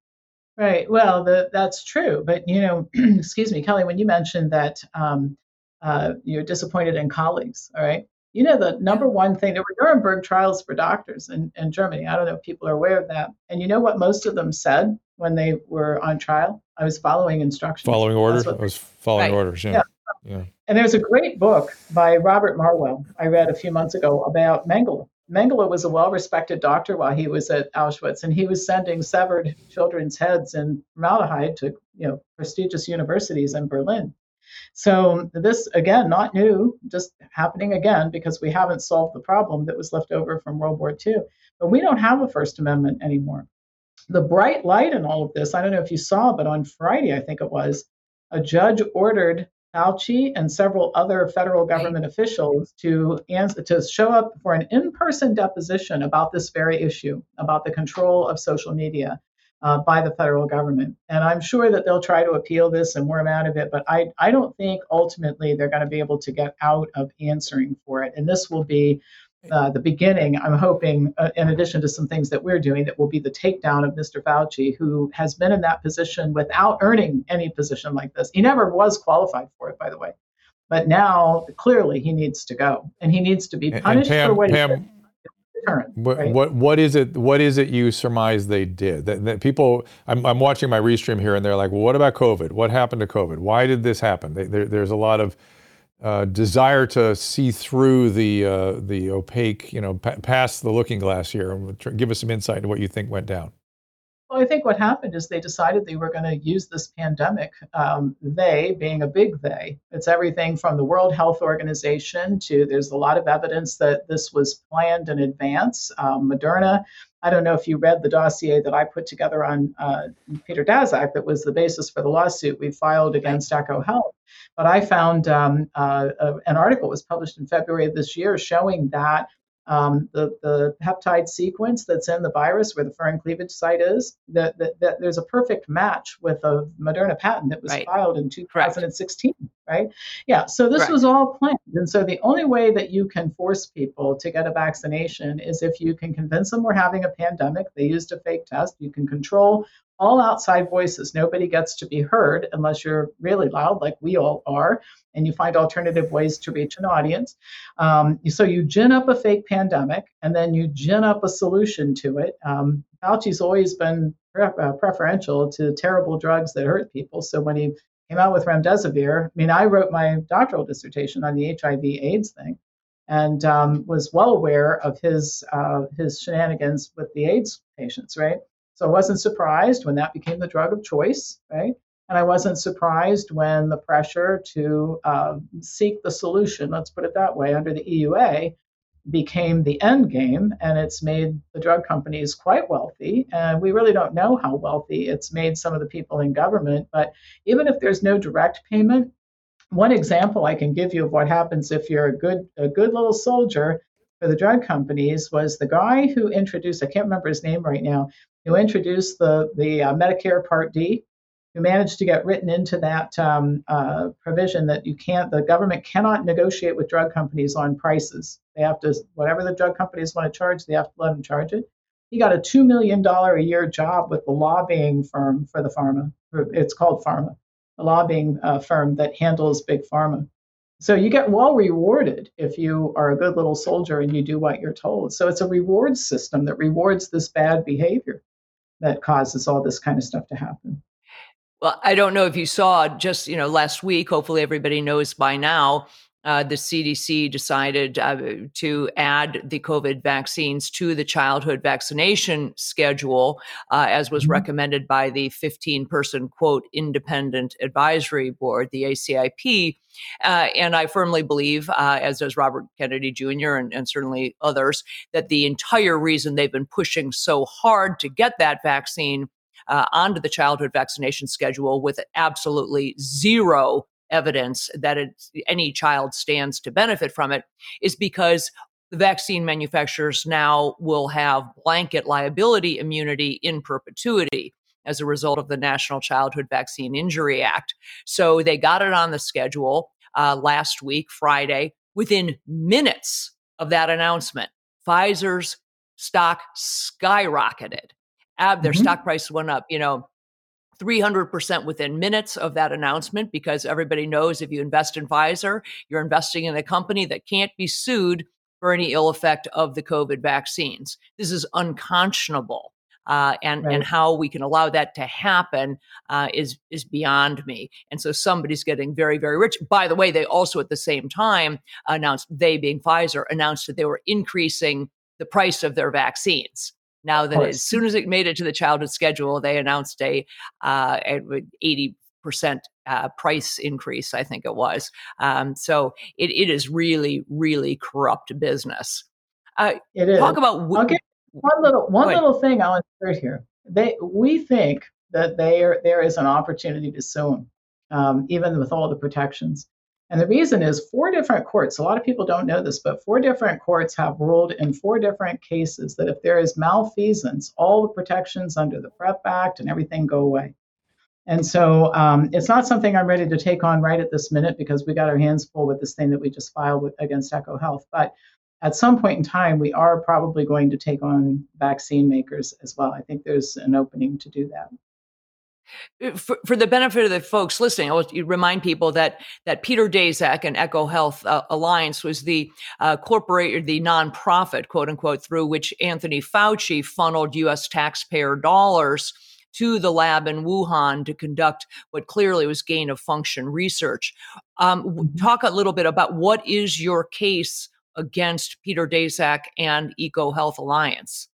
Right. Well, the, that's true. But, you know, [CLEARS THROAT] excuse me, Kelly, when you mentioned that um, uh, you're disappointed in colleagues, all right? You know, the number one thing, there were Nuremberg trials for doctors in, in Germany. I don't know if people are aware of that. And you know what most of them said when they were on trial. I was following instructions. Following orders. I was following right. orders. Yeah. yeah. yeah. And there's a great book by Robert Marwell I read a few months ago about Mengele. Mengele was a well-respected doctor while he was at Auschwitz, and he was sending severed children's heads in formaldehyde to you know prestigious universities in Berlin. So this again, not new, just happening again because we haven't solved the problem that was left over from World War II. But we don't have a First Amendment anymore. The bright light in all of this, I don't know if you saw, but on Friday, I think it was, a judge ordered Fauci and several other federal government officials to answer, to show up for an in-person deposition about this very issue, about the control of social media uh, by the federal government. And I'm sure that they'll try to appeal this and worm out of it, but I, I don't think ultimately they're going to be able to get out of answering for it. And this will be uh, the beginning, I'm hoping, uh, in addition to some things that we're doing, that will be the takedown of Mr. Fauci, who has been in that position without earning any position like this. He never was qualified for it, by the way. But now, clearly, he needs to go, and he needs to be punished Pam, for what Pam, he did. What, right? what what is it? What is it you surmise they did? That, that people, I'm, I'm watching my restream here, and they're like, "Well, what about COVID? What happened to COVID? Why did this happen?" They, there, there's a lot of uh, desire to see through the uh, the opaque, you know, p- past the looking glass here. And give us some insight into what you think went down. Well, I think what happened is they decided they were going to use this pandemic. Um, they, being a big they, it's everything from the World Health Organization to there's a lot of evidence that this was planned in advance. Um, Moderna, I don't know if you read the dossier that I put together on uh, Peter Daszak that was the basis for the lawsuit we filed against EcoHealth. But I found um, uh, an article was published in February of this year showing that um, the, the peptide sequence that's in the virus where the furin cleavage site is, that, that, that there's a perfect match with a Moderna patent that was right. filed in 2016, Correct. Right? Yeah, so this Correct. was all planned. And so the only way that you can force people to get a vaccination is if you can convince them we're having a pandemic. They used a fake test. You can control all outside voices. Nobody gets to be heard unless you're really loud, like we all are, and you find alternative ways to reach an audience. Um, so you gin up a fake pandemic, and then you gin up a solution to it. Um, Fauci's always been pre- uh, preferential to terrible drugs that hurt people. So when he came out with remdesivir, I mean, I wrote my doctoral dissertation on the HIV/AIDS thing and um, was well aware of his uh, his shenanigans with the AIDS patients, right? So I wasn't surprised when that became the drug of choice, right? And I wasn't surprised when the pressure to uh, seek the solution, let's put it that way, under the EUA became the end game. And it's made the drug companies quite wealthy. And we really don't know how wealthy it's made some of the people in government. But even if there's no direct payment, one example I can give you of what happens if you're a good, a good little soldier for the drug companies was the guy who introduced, I can't remember his name right now, who introduced the, the uh, Medicare Part D, who managed to get written into that um, uh, provision that you can't, the government cannot negotiate with drug companies on prices. They have to, whatever the drug companies want to charge, they have to let them charge it. He got a $2 million a year job with the lobbying firm for the pharma. It's called Pharma, a lobbying uh, firm that handles big pharma. So you get well rewarded if you are a good little soldier and you do what you're told. So it's a reward system that rewards this bad behavior that causes all this kind of stuff to happen. Well, I don't know if you saw just, you know, last week, hopefully everybody knows by now, uh, the CDC decided uh, to add the COVID vaccines to the childhood vaccination schedule, uh, as was mm-hmm. recommended by the 15 person, quote, independent advisory board, the ACIP. Uh, and I firmly believe, uh, as does Robert Kennedy Jr. And, and certainly others, that the entire reason they've been pushing so hard to get that vaccine uh, onto the childhood vaccination schedule with absolutely zero evidence that any child stands to benefit from it is because the vaccine manufacturers now will have blanket liability immunity in perpetuity as a result of the National Childhood Vaccine Injury Act. So they got it on the schedule uh, last week, Friday. Within minutes of that announcement, Pfizer's stock skyrocketed. Ab, their mm-hmm. stock price went up, you know, 300% within minutes of that announcement because everybody knows if you invest in Pfizer, you're investing in a company that can't be sued for any ill effect of the COVID vaccines. This is unconscionable. uh, and Right. and how we can allow that to happen uh, is is beyond me. And so somebody's getting very very rich. By the way, they also at the same time announced they being Pfizer announced that they were increasing the price of their vaccines. Now that as soon as it made it to the childhood schedule, they announced a uh, eighty percent uh, price increase. I think it was. Um, so it, it is really really corrupt business. Uh, It is. talk about I'll give one little one little thing I'll insert here. They we think that there there is an opportunity to sue them, um, even with all the protections. And the reason is four different courts. A lot of people don't know this, but four different courts have ruled in four different cases that if there is malfeasance, all the protections under the PREP Act and everything go away. And so um, it's not something I'm ready to take on right at this minute because we got our hands full with this thing that we just filed with, against EcoHealth. But at some point in time, we are probably going to take on vaccine makers as well. I think there's an opening to do that. Uh, for, for the benefit of the folks listening, I want to remind people that that Peter Daszak and EcoHealth uh, Alliance was the uh, corporate, the nonprofit, quote unquote, through which Anthony Fauci funneled U.S. taxpayer dollars to the lab in Wuhan to conduct what clearly was gain of function research. Um, talk a little bit about what is your case against Peter Daszak and EcoHealth Alliance.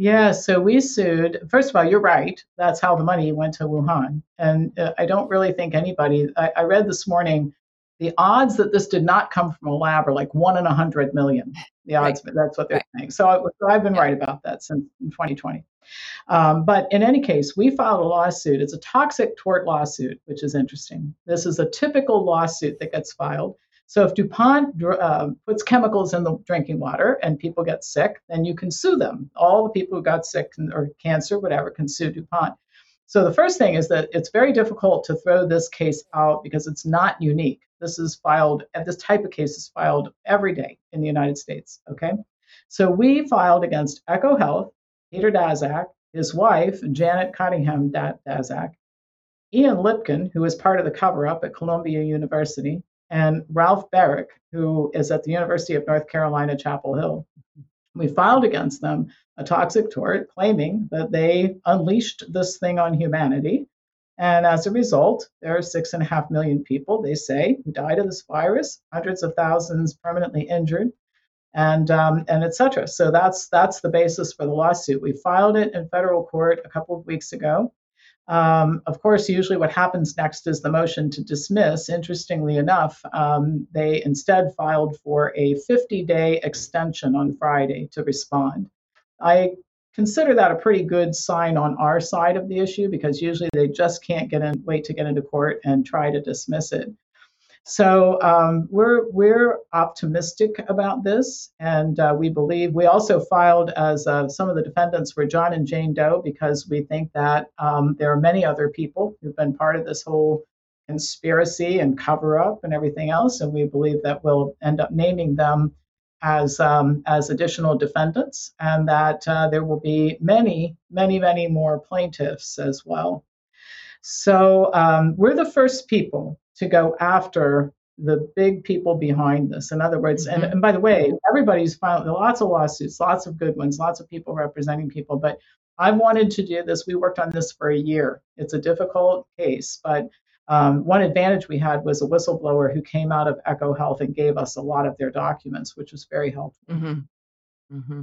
Yeah, so we sued. First of all, you're right. That's how the money went to Wuhan. And uh, I don't really think anybody, I, I read this morning, the odds that this did not come from a lab are like one in a hundred million. The odds, that's what they're saying. So, I, I've been right about that since 2020. Um, but in any case, we filed a lawsuit. It's a toxic tort lawsuit, which is interesting. This is a typical lawsuit that gets filed. So if DuPont uh, puts chemicals in the drinking water and people get sick, then you can sue them. All the people who got sick or cancer, whatever, can sue DuPont. So the first thing is that it's very difficult to throw this case out because it's not unique. This is filed, and this type of case is filed every day in the United States. Okay. So we filed against EcoHealth, Peter Daszak, his wife, Janet Cottingham Da- Daszak, Ian Lipkin, who was part of the cover up at Columbia University, and Ralph Baric, who is at the University of North Carolina, Chapel Hill. We filed against them a toxic tort claiming that they unleashed this thing on humanity. And as a result, there are six and a half million people, they say, who died of this virus, hundreds of thousands permanently injured, and um, and et cetera. So that's that's the basis for the lawsuit. We filed it in federal court a couple of weeks ago. Um, of course, usually what happens next is the motion to dismiss. Interestingly enough, um, they instead filed for a 50 day extension on Friday to respond. I consider that a pretty good sign on our side of the issue because usually they just can't get in, wait to get into court and try to dismiss it. So um, we're we're optimistic about this, and uh, we believe we also filed as uh, some of the defendants were John and Jane Doe because we think that um, there are many other people who've been part of this whole conspiracy and cover up and everything else, and we believe that we'll end up naming them as um, as additional defendants, and that uh, there will be many, many, many more plaintiffs as well. So um, we're the first people to go after the big people behind this. In other words, and, and by the way, everybody's filed lots of lawsuits, lots of good ones, lots of people representing people. But I've wanted to do this. We worked on this for a year. It's a difficult case, but um, one advantage we had was a whistleblower who came out of EcoHealth and gave us a lot of their documents, which was very helpful. Mm-hmm. Mm-hmm.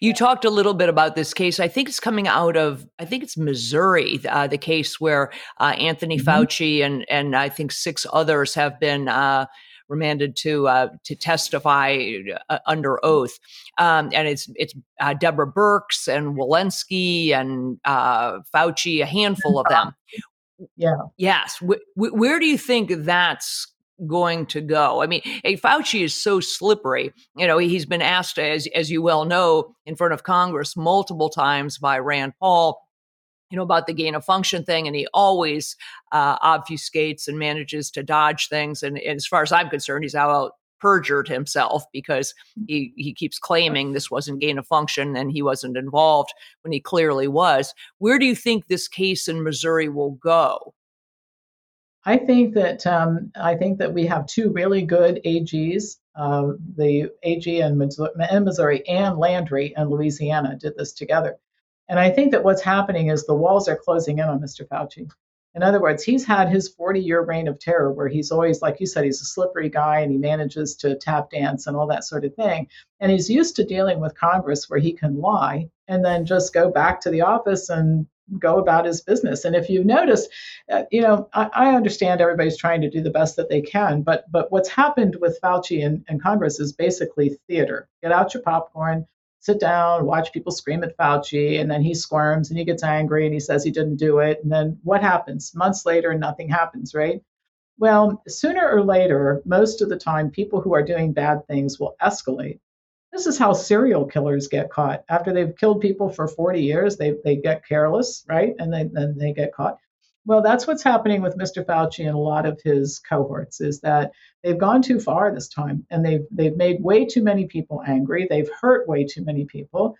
You talked a little bit about this case. I think it's coming out of, I think it's Missouri, uh, the case where uh, Anthony Mm-hmm. Fauci and and I think six others have been uh, remanded to uh, to testify uh, under oath. Um, and it's it's uh, Deborah Birx and Walensky and uh, Fauci, a handful of them. Yeah. Yes. Wh- wh- where do you think that's going to go? I mean, hey, Fauci is so slippery. You know, he's been asked, as as you well know, in front of Congress multiple times by Rand Paul. You know about the gain of function thing, and he always uh, obfuscates and manages to dodge things. And, and as far as I'm concerned, he's out perjured himself because he he keeps claiming this wasn't gain of function and he wasn't involved when he clearly was. Where do you think this case in Missouri will go? I think that um, I think that we have two really good AGs. Uh, the AG in Missouri, in Missouri and Landry in Louisiana did this together, And I think that what's happening is the walls are closing in on Mr. Fauci. In other words, he's had his 40 year reign of terror where he's always, like you said, he's a slippery guy and he manages to tap dance and all that sort of thing. And he's used to dealing with Congress where he can lie and then just go back to the office and go about his business. And if you notice, uh, you know, I, I, understand everybody's trying to do the best that they can, but but what's happened with Fauci and, and Congress is basically theater. Get out your popcorn, sit down, watch people scream at Fauci, and then he squirms and he gets angry and he says he didn't do it. And then what happens? Months later, nothing happens, right? Well, sooner or later, most of the time, people who are doing bad things will escalate. This is how serial killers get caught. After they've killed people for 40 years, they, they get careless, right? And then they get caught. Well, that's what's happening with Mr. Fauci and a lot of his cohorts is that they've gone too far this time and they've they've made way too many people angry. They've hurt way too many people.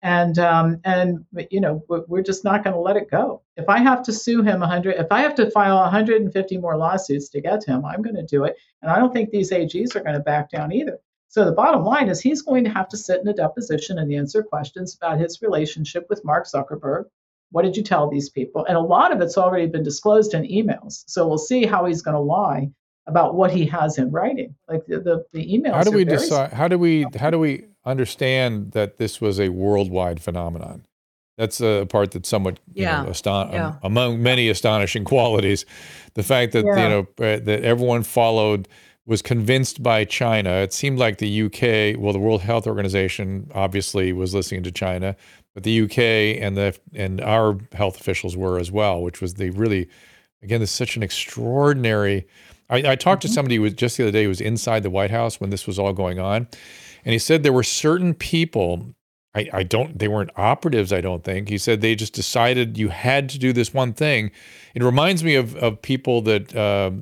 And um, and you know we're just not going to let it go. If I have to sue him 100, if I have to file 150 more lawsuits to get him, I'm going to do it. And I don't think these AGs are going to back down either. So the bottom line is he's going to have to sit in a deposition and answer questions about his relationship with Mark Zuckerberg, what did you tell these people? And a lot of it's already been disclosed in emails. So we'll see how he's going to lie about what he has in writing. Like the the, the emails. How do we decide? How do we how do we understand that this was a worldwide phenomenon? That's a part that's somewhat yeah. Know, aston- yeah. um, among many astonishing [LAUGHS] qualities. The fact that yeah. you know uh, that everyone followed was convinced by China. It seemed like the UK, well, the World Health Organization obviously was listening to China but the UK and the and our health officials were as well, which was the really, again, this is such an extraordinary. I, I talked mm-hmm. to somebody who was just the other day who was inside the White House when this was all going on, and he said there were certain people. I, I don't. They weren't operatives. I don't think. He said they just decided you had to do this one thing. It reminds me of of people that. Uh,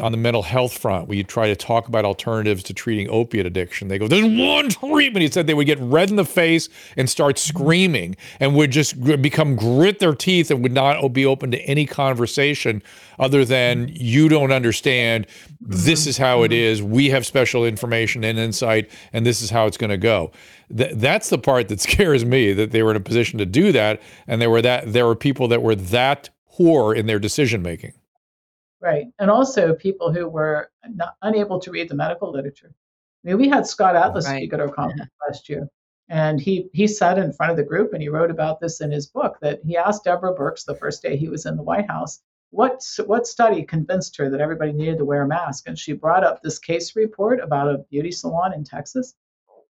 on the mental health front, we try to talk about alternatives to treating opiate addiction. They go, "There's one treatment." He said they would get red in the face and start mm-hmm. screaming, and would just become grit their teeth and would not be open to any conversation other than mm-hmm. "You don't understand. This mm-hmm. is how it is. We have special information and insight, and this is how it's going to go." Th- that's the part that [LAUGHS] scares me that they were in a position to do that, and there were that there were people that were that poor in their decision making. Right. And also people who were not, unable to read the medical literature. I mean, we had Scott Atlas right. speak at our conference yeah. last year. And he, he sat in front of the group and he wrote about this in his book that he asked Deborah Birx the first day he was in the White House, what, what study convinced her that everybody needed to wear a mask? And she brought up this case report about a beauty salon in Texas,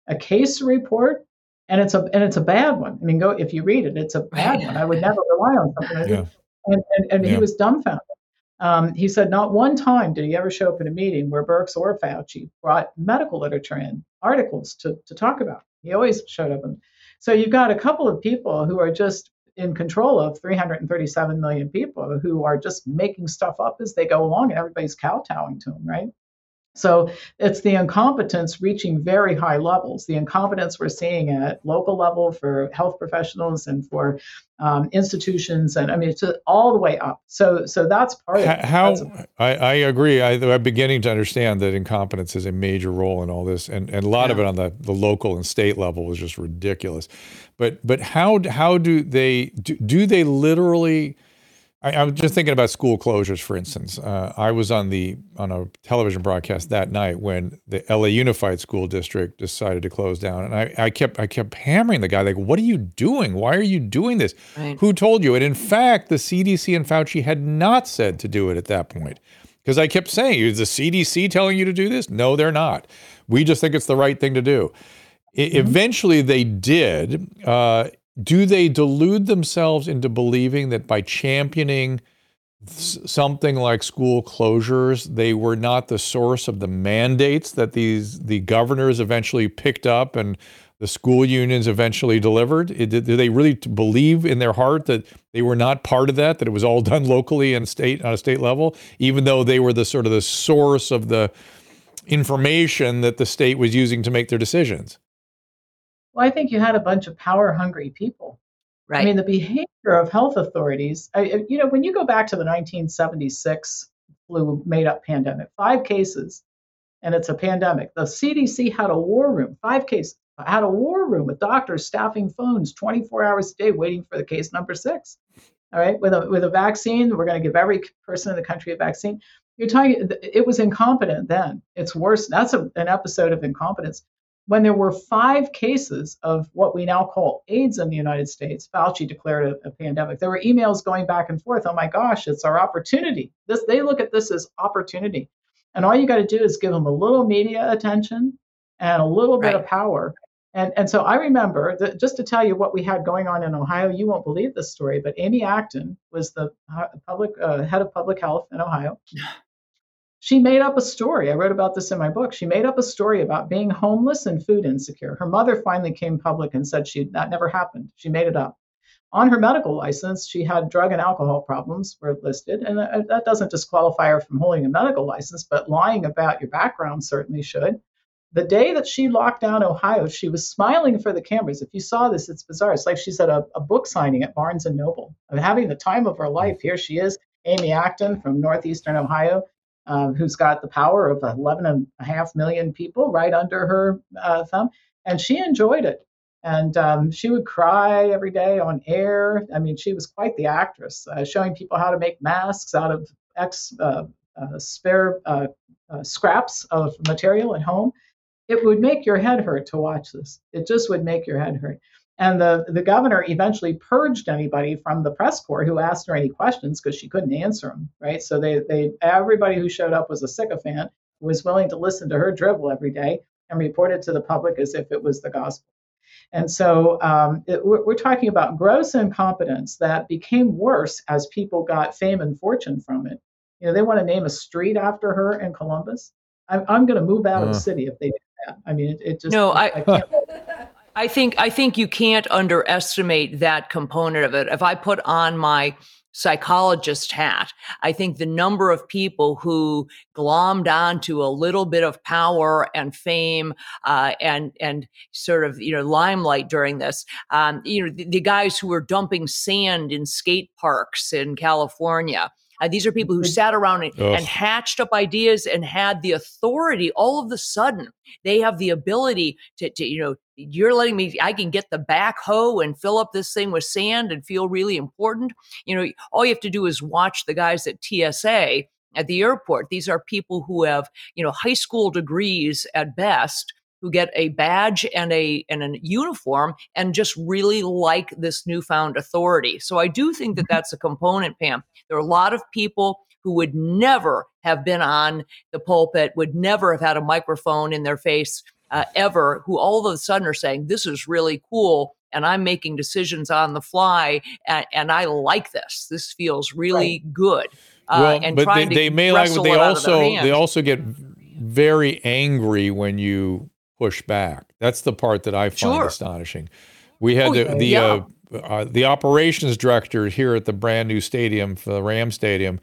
a case report and it's a and it's a bad one. I mean, go if you read it, it's a bad one. I would never rely on something. [LAUGHS] Yeah. And and, and yeah. he was dumbfounded. Um, he said not one time did he ever show up in a meeting where Birx or Fauci brought medical literature in, articles to, to talk about. He always showed up. In, so you've got a couple of people who are just in control of 337 million people who are just making stuff up as they go along and everybody's kowtowing to them, right? So it's the incompetence reaching very high levels. The incompetence we're seeing at local level for health professionals and for um, institutions, and I mean it's all the way up. So so that's part of it. How I, I agree. I, am beginning to understand that incompetence is a major role in all this, and, and a lot yeah. of it on the, the local and state level is just ridiculous. But but how how do they do, do they literally? I, am just thinking about school closures, for instance. Uh, I was on the on a television broadcast that night when the LA Unified School District decided to close down, and I, I kept I kept hammering the guy like, "What are you doing? Why are you doing this? Right. Who told you?" And in fact, the CDC and Fauci had not said to do it at that point, because I kept saying, "Is the CDC telling you to do this?" No, they're not. We just think it's the right thing to do. mm-hmm. Eventually, they did. Uh, do they delude themselves into believing that by championing something like school closures they were not the source of the mandates that these the governors eventually picked up and the school unions eventually delivered? It, do they really believe in their heart that they were not part of that that it was all [LAUGHS] done locally and state on a state level even though they were the sort of the source of the information that the state was using to make their decisions well, I think you had a bunch of power hungry people. Right. I mean, the behavior of health authorities, I, you know, when you go back to the 1976 flu made up pandemic, five cases, and it's a pandemic. The CDC had a war room, five cases. had a war room with doctors staffing phones 24 hours a day waiting for the case number six. All right, with a with a vaccine, we're going to give every person in the country a vaccine. You're talking. It was incompetent then. It's worse. That's a, an episode of incompetence. When there were five cases of what we now call AIDS in the United States, Fauci declared a, a pandemic. There were emails going back and forth. Oh my gosh, it's our opportunity. This they look at this as opportunity, and all you got to do is give them a little media attention and a little bit right. of power, and, and so I remember that just to tell you what we had going on in Ohio, you won't believe this story, but Amy Acton was the public uh, head of public health in Ohio. [SIGHS] She made up a story. I wrote about this in my book. She made up a story about being homeless and food insecure. Her mother finally came public and said she that never happened. She made it up. On her medical license, she had drug and alcohol problems were listed, and that doesn't disqualify her from holding a medical license, but lying about your background certainly should the day that she locked down Ohio, she was smiling for the cameras. If you saw this, it's bizarre. It's like she's at a, a book signing at Barnes and Noble. I having the time of her life. Here she is, Amy Acton from Northeastern Ohio, uh, who's got the power of 11 and a half million people right under her uh, thumb. And she enjoyed it. And um, she would cry every day on air. I mean, she was quite the actress, uh, showing people how to make masks out of ex uh, uh, spare uh, scraps of material at home it would make your head hurt to watch this. It just would make your head hurt. And the, the governor eventually purged anybody from the press corps who asked her any questions because she couldn't answer them, right? So they, they everybody who showed up was a sycophant who was willing to listen to her drivel every day and report it to the public as if it was the gospel. And so um, it, we're, we're talking about gross incompetence that became worse as people got fame and fortune from it. You know, they want to name a street after her in Columbus. I'm, I'm going to move out uh. of the city if they do that. I mean, it, it just no. I, I, I think I think you can't underestimate that component of it. If I put on my psychologist hat. I think the number of people who glommed onto a little bit of power and fame uh, and and sort of you know limelight during this, um, you know, the, the, guys who were dumping sand in skate parks in California. Uh, these are people who sat around and, and, hatched up ideas and had the authority. All of the sudden, they have the ability to, to, you know, you're letting me, I can get the backhoe and fill up this thing with sand and feel really important. You know, all you have to do is watch the guys at TSA at the airport. These are people who have, you know, high school degrees at best who get a badge and a and a uniform and just really like this newfound authority. So I do think that mm-hmm. that's a component, Pam. There are a lot of people who would never have been on the pulpit, would never have had a microphone in their face uh, ever, who all of a sudden are saying, "This is really cool." And I'm making decisions on the fly, and, and I like this. This feels really right. good. Uh, well, and but they, they may like. They also they also get very angry when you push back. That's the part that I find sure. astonishing. We had oh, the the, yeah. uh, uh, the operations director here at the brand new stadium for the Ram Stadium.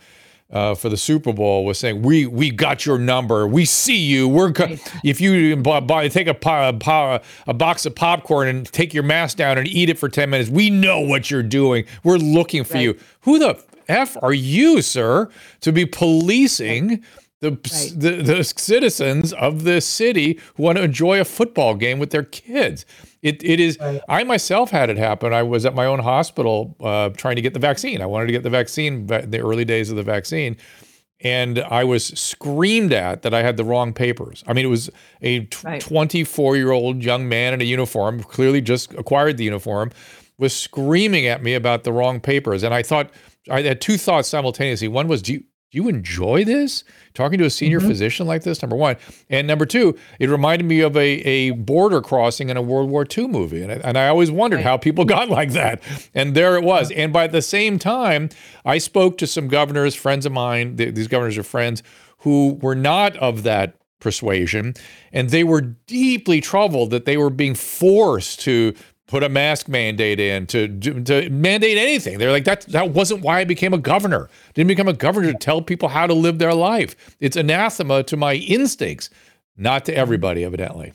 Uh, for the Super Bowl was saying we we got your number we see you we're co- if you buy, buy, take a, a, a box of popcorn and take your mask down and eat it for 10 minutes we know what you're doing we're looking for right. you who the f are you sir to be policing the, right. the, the citizens of this city who want to enjoy a football game with their kids. It, it is. Right. I myself had it happen. I was at my own hospital uh, trying to get the vaccine. I wanted to get the vaccine the early days of the vaccine, and I was screamed at that I had the wrong papers. I mean, it was a 24 year old young man in a uniform, clearly just acquired the uniform, was screaming at me about the wrong papers, and I thought I had two thoughts simultaneously. One was, do you, do you enjoy this? Talking to a senior mm-hmm. physician like this, number one. And number two, it reminded me of a, a border crossing in a World War II movie. And I, and I always wondered right. how people [LAUGHS] got like that. And there it was. And by the same time, I spoke to some governors, friends of mine, th- these governors are friends, who were not of that persuasion. And they were deeply troubled that they were being forced to put a mask mandate in to, to mandate anything. They're like that. That wasn't why I became a governor. Didn't become a governor to tell people how to live their life. It's anathema to my instincts, not to everybody, evidently.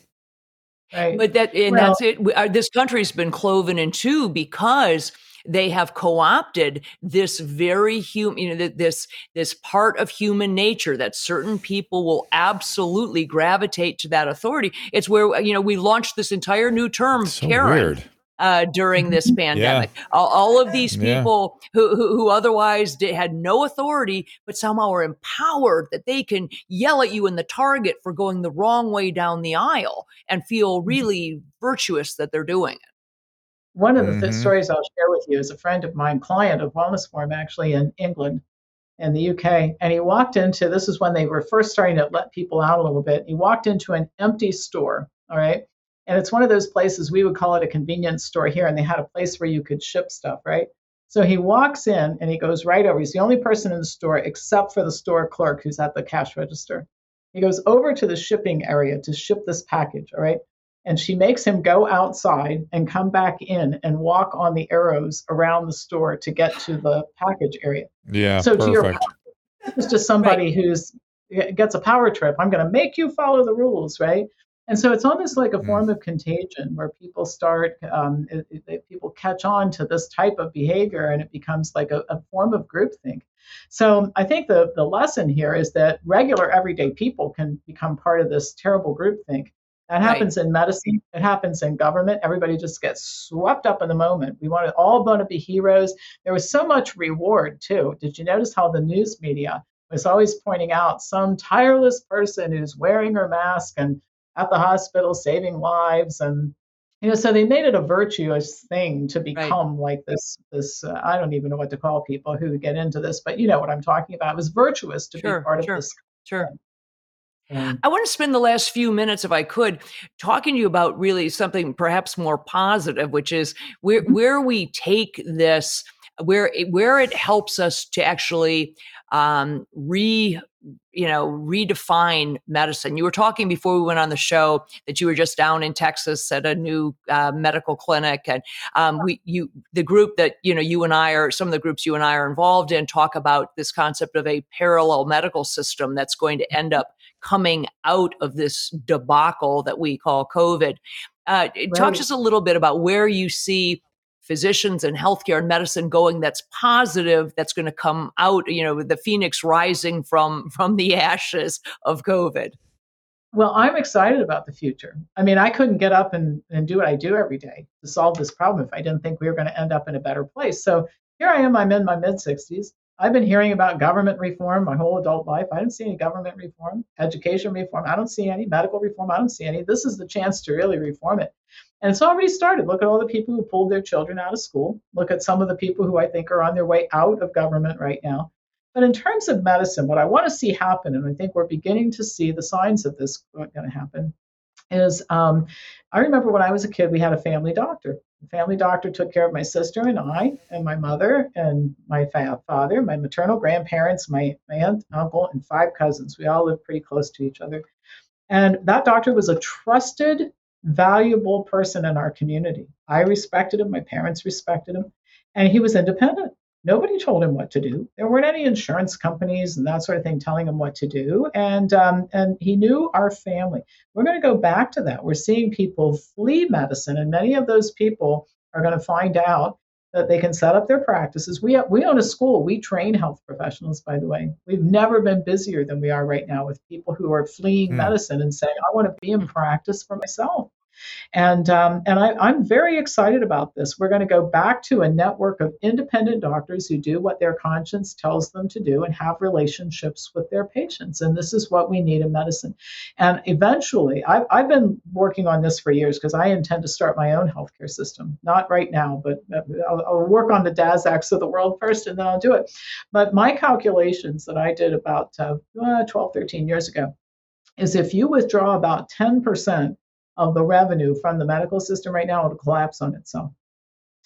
Right. But that and well, that's it. Uh, this country's been cloven in two because they have co-opted this very human, you know, this this part of human nature that certain people will absolutely gravitate to that authority. It's where you know we launched this entire new term, So Karen. weird. Uh, during this [LAUGHS] pandemic, all, all of these Yeah. people who, who who otherwise did, had no authority, but somehow are empowered that they can yell at you in the target for going the wrong way down the aisle and feel really virtuous that they're doing it. One of the th- Mhm. stories I'll share with you is a friend of mine, client of Wellness Forum, actually in England, in the UK, and he walked into this is when they were first starting to let people out a little bit. He walked into an empty store, all right, and it's one of those places we would call it a convenience store here, and they had a place where you could ship stuff, right? So he walks in and he goes right over. He's the only person in the store except for the store clerk who's at the cash register. He goes over to the shipping area to ship this package, all right? And she makes him go outside and come back in and walk on the arrows around the store to get to the package area. Yeah, so to your point, it's just somebody who's gets a power trip. I'm going to make you follow the rules, right? And so it's almost like a Mm. form of contagion where people start, um, it, it- it- people catch on to this type of behavior, and it becomes like a, a form of groupthink. So I think the the lesson here is that regular everyday people can become part of this terrible groupthink. That Right. happens in medicine. It happens in government. Everybody just gets swept up in the moment. We want to all want to be heroes. There was so much reward too. Did you notice how the news media was always pointing out some tireless person who's wearing her mask and at the hospital saving lives and you know so they made it a virtuous thing to become like this this uh, i don't even know what to call people who get into this but you know what i'm talking about it was virtuous to Sure, be part sure, of this Sure. Um, I want to spend the last few minutes, if I could, talking to you about really something perhaps more positive, which is where where we take this, where it, where it helps us to actually um, re you know redefine medicine. You were talking before we went on the show that you were just down in Texas at a new uh, medical clinic, and um, we you the group that you know you and I are some of the groups you and I are involved in talk about this concept of a parallel medical system that's going to end up coming out of this debacle that we call COVID. Uh, Talk Right. just a little bit about where you see physicians and healthcare and medicine going that's positive that's going to come out you know the phoenix rising from from the ashes of covid Well, I'm excited about the future. I mean, I couldn't get up and, and do what I do every day to solve this problem if I didn't think we were going to end up in a better place. So here I am, I'm in my mid 60s. I've been hearing about government reform my whole adult life. I didn't see any government reform, education reform. I don't see any medical reform. I don't see any. This is the chance to really reform it. And it's already started. Look at all the people who pulled their children out of school. Look at some of the people who I think are on their way out of government right now. But in terms of medicine, what I want to see happen, and I think we're beginning to see the signs of this going to happen, is um, I remember when I was a kid, we had a family doctor. Family doctor took care of my sister and I, and my mother, and my fa- father, my maternal grandparents, my, my aunt, uncle, and five cousins. We all lived pretty close to each other. And that doctor was a trusted, valuable person in our community. I respected him, my parents respected him, and he was independent. Nobody told him what to do. There weren't any insurance companies and that sort of thing telling him what to do. And um, and he knew our family. We're going to go back to that. We're seeing people flee medicine, and many of those people are going to find out that they can set up their practices. We we own a school. We train health professionals, by the way. We've never been busier than we are right now with people who are fleeing Hmm. medicine and saying, "I want to be in practice for myself." And um, and I, I'm very excited about this. We're going to go back to a network of independent doctors who do what their conscience tells them to do and have relationships with their patients. And this is what we need in medicine. And eventually, I've, I've been working on this for years because I intend to start my own healthcare system. Not right now, but uh, I'll, I'll work on the Daszaks of the world first and then I'll do it. But my calculations that I did about uh, uh, 12, 13 years ago is if you withdraw about 10% of the revenue from the medical system right now, it'll collapse on itself.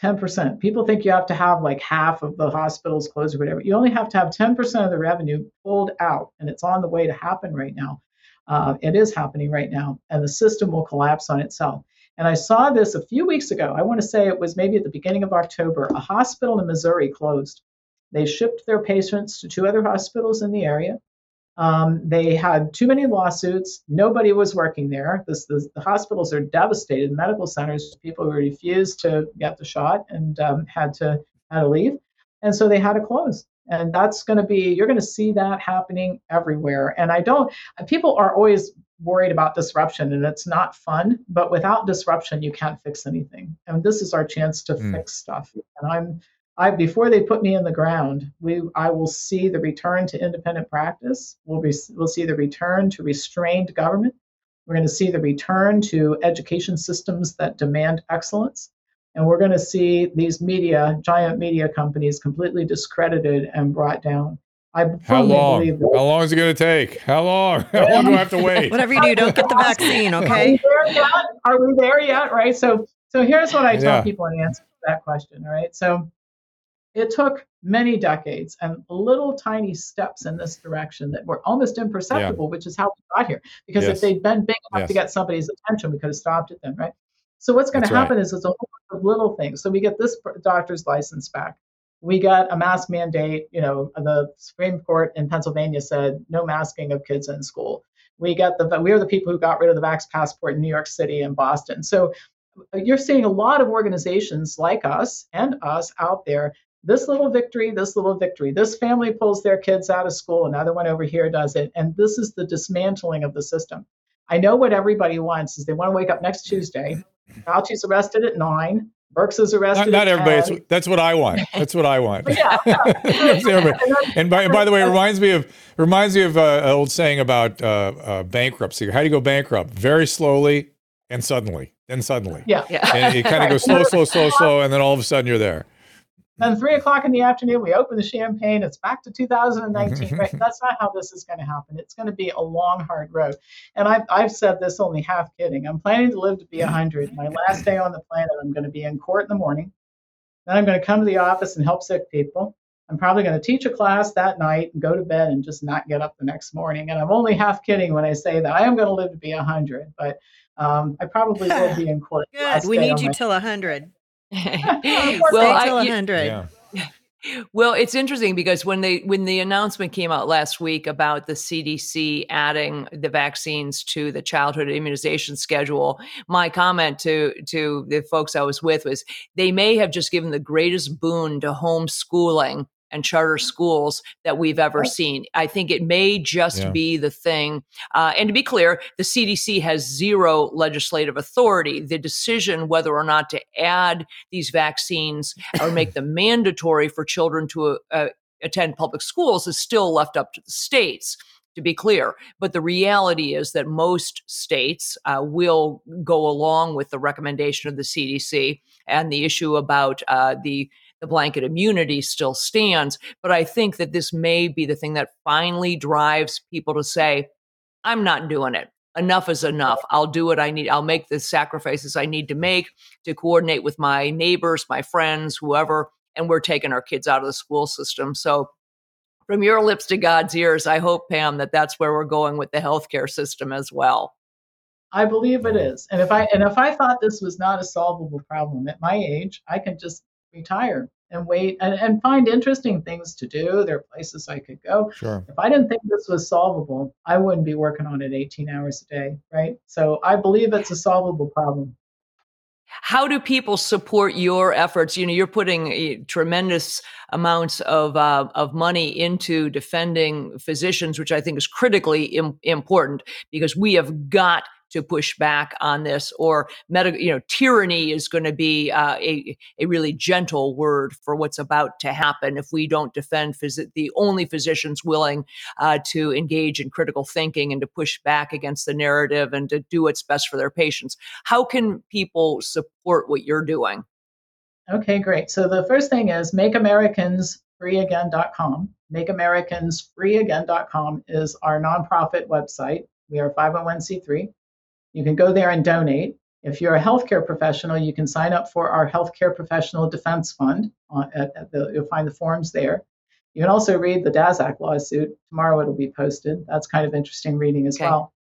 10%. People think you have to have like half of the hospitals closed or whatever. You only have to have 10% of the revenue pulled out, and it's on the way to happen right now. Uh, it is happening right now, and the system will collapse on itself. And I saw this a few weeks ago. I want to say it was maybe at the beginning of October. A hospital in Missouri closed. They shipped their patients to two other hospitals in the area. Um, they had too many lawsuits. Nobody was working there. This, this, the hospitals are devastated. Medical centers, people who refused to get the shot and um, had to had to leave. And so they had to close. And that's going to be, you're going to see that happening everywhere. And I don't, people are always worried about disruption and it's not fun, but without disruption, you can't fix anything. And this is our chance to mm. fix stuff. And I'm, I, before they put me in the ground, we, I will see the return to independent practice. We'll, be, we'll see the return to restrained government. We're going to see the return to education systems that demand excellence. And we're going to see these media, giant media companies, completely discredited and brought down. I How long? How long is it going to take? How long? [LAUGHS] How long do I have to wait? [LAUGHS] Whatever you do, don't get the vaccine, okay? Are we there yet? Are we there yet? Right. So, so here's what I tell yeah. people in answer to that question. All right. So, it took many decades and little tiny steps in this direction that were almost imperceptible, yeah. which is how we got here. Because yes. if they'd been big enough yes. to get somebody's attention, we could have stopped it then, right? So what's going to happen right. is it's a whole bunch of little things. So we get this doctor's license back. We got a mask mandate. You know, the Supreme Court in Pennsylvania said no masking of kids in school. We got the we are the people who got rid of the vax passport in New York City and Boston. So uh, you're seeing a lot of organizations like us and us out there this little victory, this little victory. This family pulls their kids out of school, another one over here does it. And this is the dismantling of the system. I know what everybody wants is they want to wake up next Tuesday. [LAUGHS] Fauci's arrested at nine. Birx is arrested. Not, not everybody. That's what I want. That's what I want. [LAUGHS] yeah. [LAUGHS] yeah. and by, by the way, it reminds me of reminds me of uh, an old saying about uh, uh, bankruptcy. How do you go bankrupt? Very slowly and suddenly. Then suddenly. Yeah. yeah. And it kind of goes slow, slow, slow, slow, and then all of a sudden you're there. Then three o'clock in the afternoon, we open the champagne. It's back to 2019. right? [LAUGHS] That's not how this is going to happen. It's going to be a long, hard road. And I've, I've said this only half kidding. I'm planning to live to be 100. My last day on the planet, I'm going to be in court in the morning. Then I'm going to come to the office and help sick people. I'm probably going to teach a class that night and go to bed and just not get up the next morning. And I'm only half kidding when I say that I am going to live to be 100, but um, I probably will be in court. [LAUGHS] Good. We need you till 100. [LAUGHS] well, I, 100. Yeah. [LAUGHS] Well, it's interesting because when they when the announcement came out last week about the CDC adding the vaccines to the childhood immunization schedule, my comment to to the folks I was with was they may have just given the greatest boon to homeschooling and charter schools that we've ever seen. I think it may just yeah. be the thing. Uh, and to be clear, the CDC has zero legislative authority. The decision whether or not to add these vaccines or make them [LAUGHS] mandatory for children to uh, attend public schools is still left up to the states to be clear. But the reality is that most states uh, will go along with the recommendation of the CDC and the issue about uh, the the blanket immunity still stands. But I think that this may be the thing that finally drives people to say, I'm not doing it. Enough is enough. I'll do what I need. I'll make the sacrifices I need to make to coordinate with my neighbors, my friends, whoever. And we're taking our kids out of the school system. So, from your lips to God's ears, I hope, Pam, that that's where we're going with the healthcare system as well. I believe it is. And if I and if I thought this was not a solvable problem at my age, I can just retire and wait and, and find interesting things to do. There are places I could go. Sure. If I didn't think this was solvable, I wouldn't be working on it 18 hours a day, right? So I believe it's a solvable problem. How do people support your efforts? You know, you're putting eh, tremendous amounts of uh, of money into defending physicians, which I think is critically Im- important because we have got to push back on this or medical you know tyranny is going to be uh, a, a really gentle word for what's about to happen if we don't defend phys- the only physicians willing uh, to engage in critical thinking and to push back against the narrative and to do what's best for their patients. How can people support what you're doing? Okay great. So the first thing is make americans freeagain.com makeamericans.freeagain.com is our nonprofit website. We are 501c3 you can go there and donate. If you're a healthcare professional, you can sign up for our Healthcare Professional Defense Fund. At, at the, you'll find the forms there. You can also read the Daszak lawsuit. Tomorrow it'll be posted. That's kind of interesting reading as okay. well.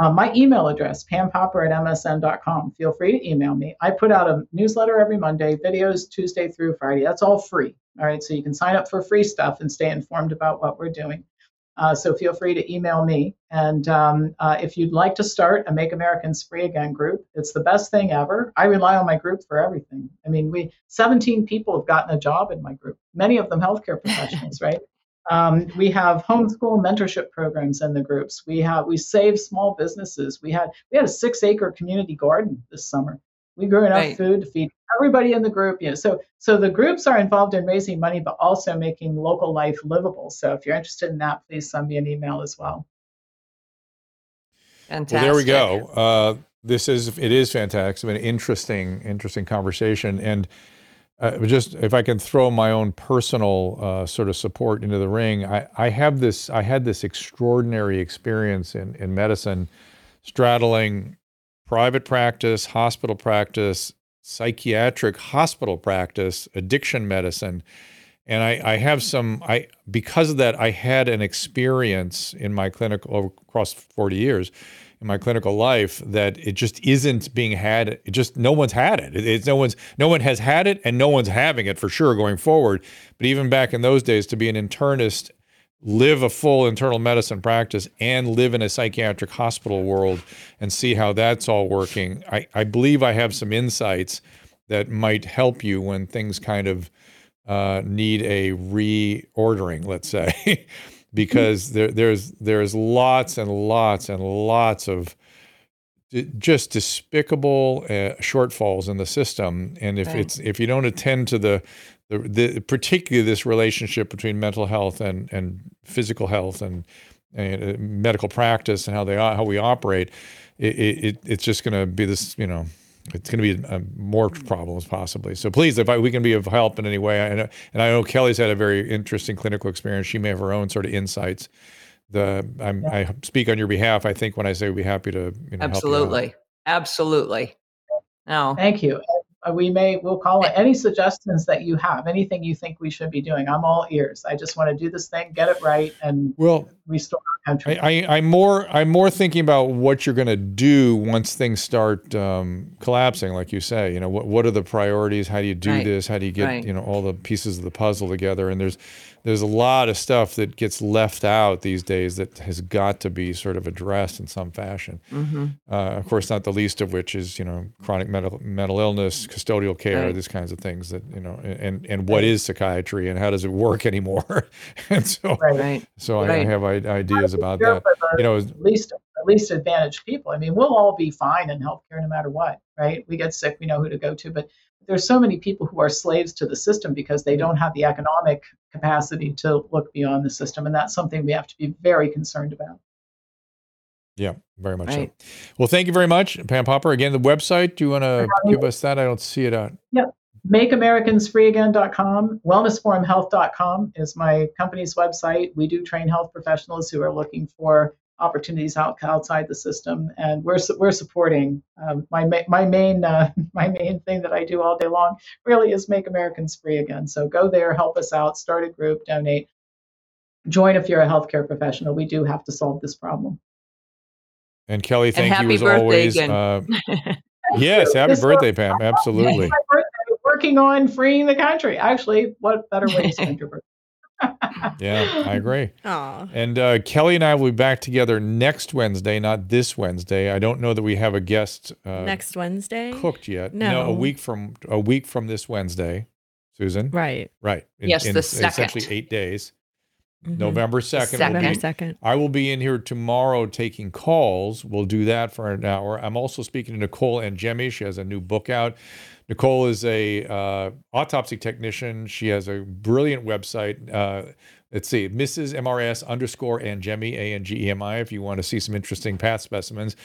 Um, my email address, pampopper at msn.com. Feel free to email me. I put out a newsletter every Monday, videos Tuesday through Friday. That's all free. All right, so you can sign up for free stuff and stay informed about what we're doing. Uh, so feel free to email me. And um, uh, if you'd like to start a Make Americans Free Again group, it's the best thing ever. I rely on my group for everything. I mean, we 17 people have gotten a job in my group, many of them healthcare professionals, [LAUGHS] right? Um, we have homeschool mentorship programs in the groups. We have we save small businesses. We had we had a six acre community garden this summer. We grew enough Right. food to feed everybody in the group. You know, so so the groups are involved in raising money, but also making local life livable. So if you're interested in that, please send me an email as well. Fantastic. Well, there we go. Uh, this is it is fantastic. It's an interesting, interesting conversation, and uh, just if I can throw my own personal uh, sort of support into the ring, I, I have this. I had this extraordinary experience in in medicine, straddling private practice, hospital practice, psychiatric hospital practice, addiction medicine. And I, I have some, I because of that, I had an experience in my clinical across 40 years in my clinical life that it just isn't being had. It just no one's had it. It- It's no one's no one has had it, and no one's having it for sure going forward. But even back in those days, to be an internist, live a full internal medicine practice, and live in a psychiatric hospital world, and see how that's all working, I, I believe I have some insights that might help you when things kind of uh, need a reordering, let's say, [LAUGHS] because there, there's there's lots and lots and lots of just despicable uh, shortfalls in the system, and if Right. it's if you don't attend to the the, the particularly this relationship between mental health and and physical health and, and uh, medical practice and how they how we operate, it, it it's just going to be this you know it's going to be uh, more problems possibly. So please, if I, we can be of help in any way, I know, and I know Kelly's had a very interesting clinical experience. She may have her own sort of insights. The I'm, I speak on your behalf. I think when I say we'd be happy to, you know, help you out. Absolutely. Absolutely. No. Thank you. Uh, We may we'll call it any suggestions that you have, anything you think we should be doing. I'm all ears. I just want to do this thing, get it right, and Well, restore our country. I, I, I'm more I'm more thinking about what you're going to do once things start um, collapsing, like you say. You know, what what are the priorities? How do you do Right. this? How do you get Right. you know all the pieces of the puzzle together? And there's there's a lot of stuff that gets left out these days that has got to be sort of addressed in some fashion. hmm Uh, of course, not the least of which is you know chronic mental mental illness, custodial care, Right. these kinds of things that you know, and and what is psychiatry and how does it work [LAUGHS] anymore? and so Right. Right. so I, I have ideas about that. You know, [LAUGHS] least at least advantaged people. I mean, we'll all be fine in healthcare no matter what, right? We get sick, we know who to go to, but there's so many people who are slaves to the system because they don't have the economic capacity to look beyond the system, and that's something we have to be very concerned about. Yeah, very much Right. so. Well, thank you very much, Pam Popper. Again, the website. Do you want to give us that? I don't see it out. Yep. MakeAmericansFreeAgain.com, WellnessForumHealth.com is my company's website. We do train health professionals who are looking for opportunities out, outside the system, and we're we're supporting um, my my main uh, [LAUGHS] my main thing that I do all day long really is make Americans free again. So go there, help us out, start a group, donate, join if you're a healthcare professional. We do have to solve this problem. And Kelly, thank happy you as birthday always. again. Uh, [LAUGHS] yes, happy This birthday, was- Pam. Absolutely. [LAUGHS] Birthday, working on freeing the country. Actually, what better way to spend your birthday? Yeah, I agree. Aw. And uh, Kelly and I will be back together next Wednesday, not this Wednesday. I don't know that we have a guest uh, Next Wednesday? cooked yet. a No. A week from a week from this Wednesday, Susan. Right. Right. In, Yes, in the essentially eight days. Mhm. November second. will November be- 2nd. I will be in here tomorrow taking calls. We'll do that for an hour. I'm also speaking to Nicole Angemi. She has a new book out. Nicole is a uh, autopsy technician. She has a brilliant website. Uh, let's see, Mrs. MRS underscore Angemi A N G E M I. If you want to see some interesting path specimens,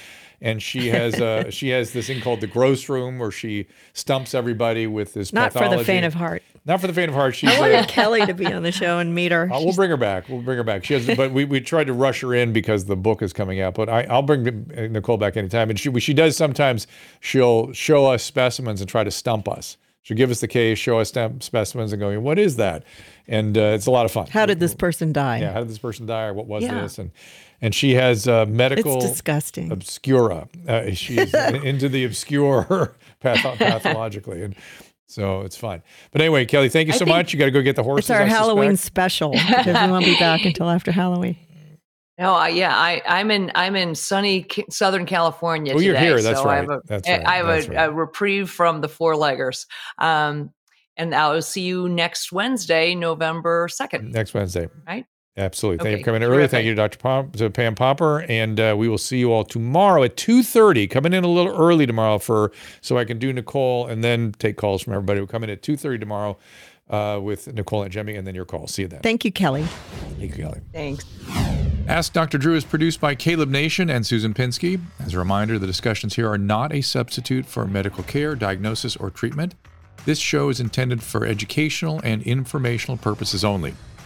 and she has uh, [LAUGHS] she has this thing called the Gross Room where she stumps everybody with this Not for the pathology. faint of heart. Not for the faint of heart. She's I wanted Kelly to be on the show and meet her. uh, we'll bring her back. We'll bring her back. She has, but we, we tried to rush her in because the book is coming out. But I, I'll bring Nicole back anytime. And she she does sometimes. She'll show us specimens and try to stump us. She'll give us the case, show us specimens, and go, "What is that?" And uh, it's a lot of fun. How did this person die? Yeah, how did this person die, or what was Yeah. this? And and she has uh, medical It's disgusting. obscura. Uh, she's [LAUGHS] into the obscure [LAUGHS] path- pathologically, and so it's fun. But anyway, Kelly, thank you so much. You got to go get the horses. It's our I Halloween suspect. special because we won't be back until after Halloween. No, I, yeah, I, I'm in I'm in sunny Southern California. Oh, you're here. That's so I right. have a, That's I- right. I have That's a, right. a reprieve from the four leggers. Um, and I'll see you next Wednesday, November second. Next Wednesday. Right. Absolutely. Thank you for coming in early. Thank you to Dr. Pom- to Pam Popper. And uh, we will see you all tomorrow at 2.30. Coming in a little early tomorrow for so I can do Nicole and then take calls from everybody. We'll come in at 2.30 tomorrow uh, with Nicole Angemi and then your call. See you then. Thank you, Kelly. Thank you, Kelly. Thanks. Ask Dr. Drew is produced by Caleb Nation and Susan Pinsky. As a reminder, the discussions here are not a substitute for medical care, diagnosis, or treatment. This show is intended for educational and informational purposes only.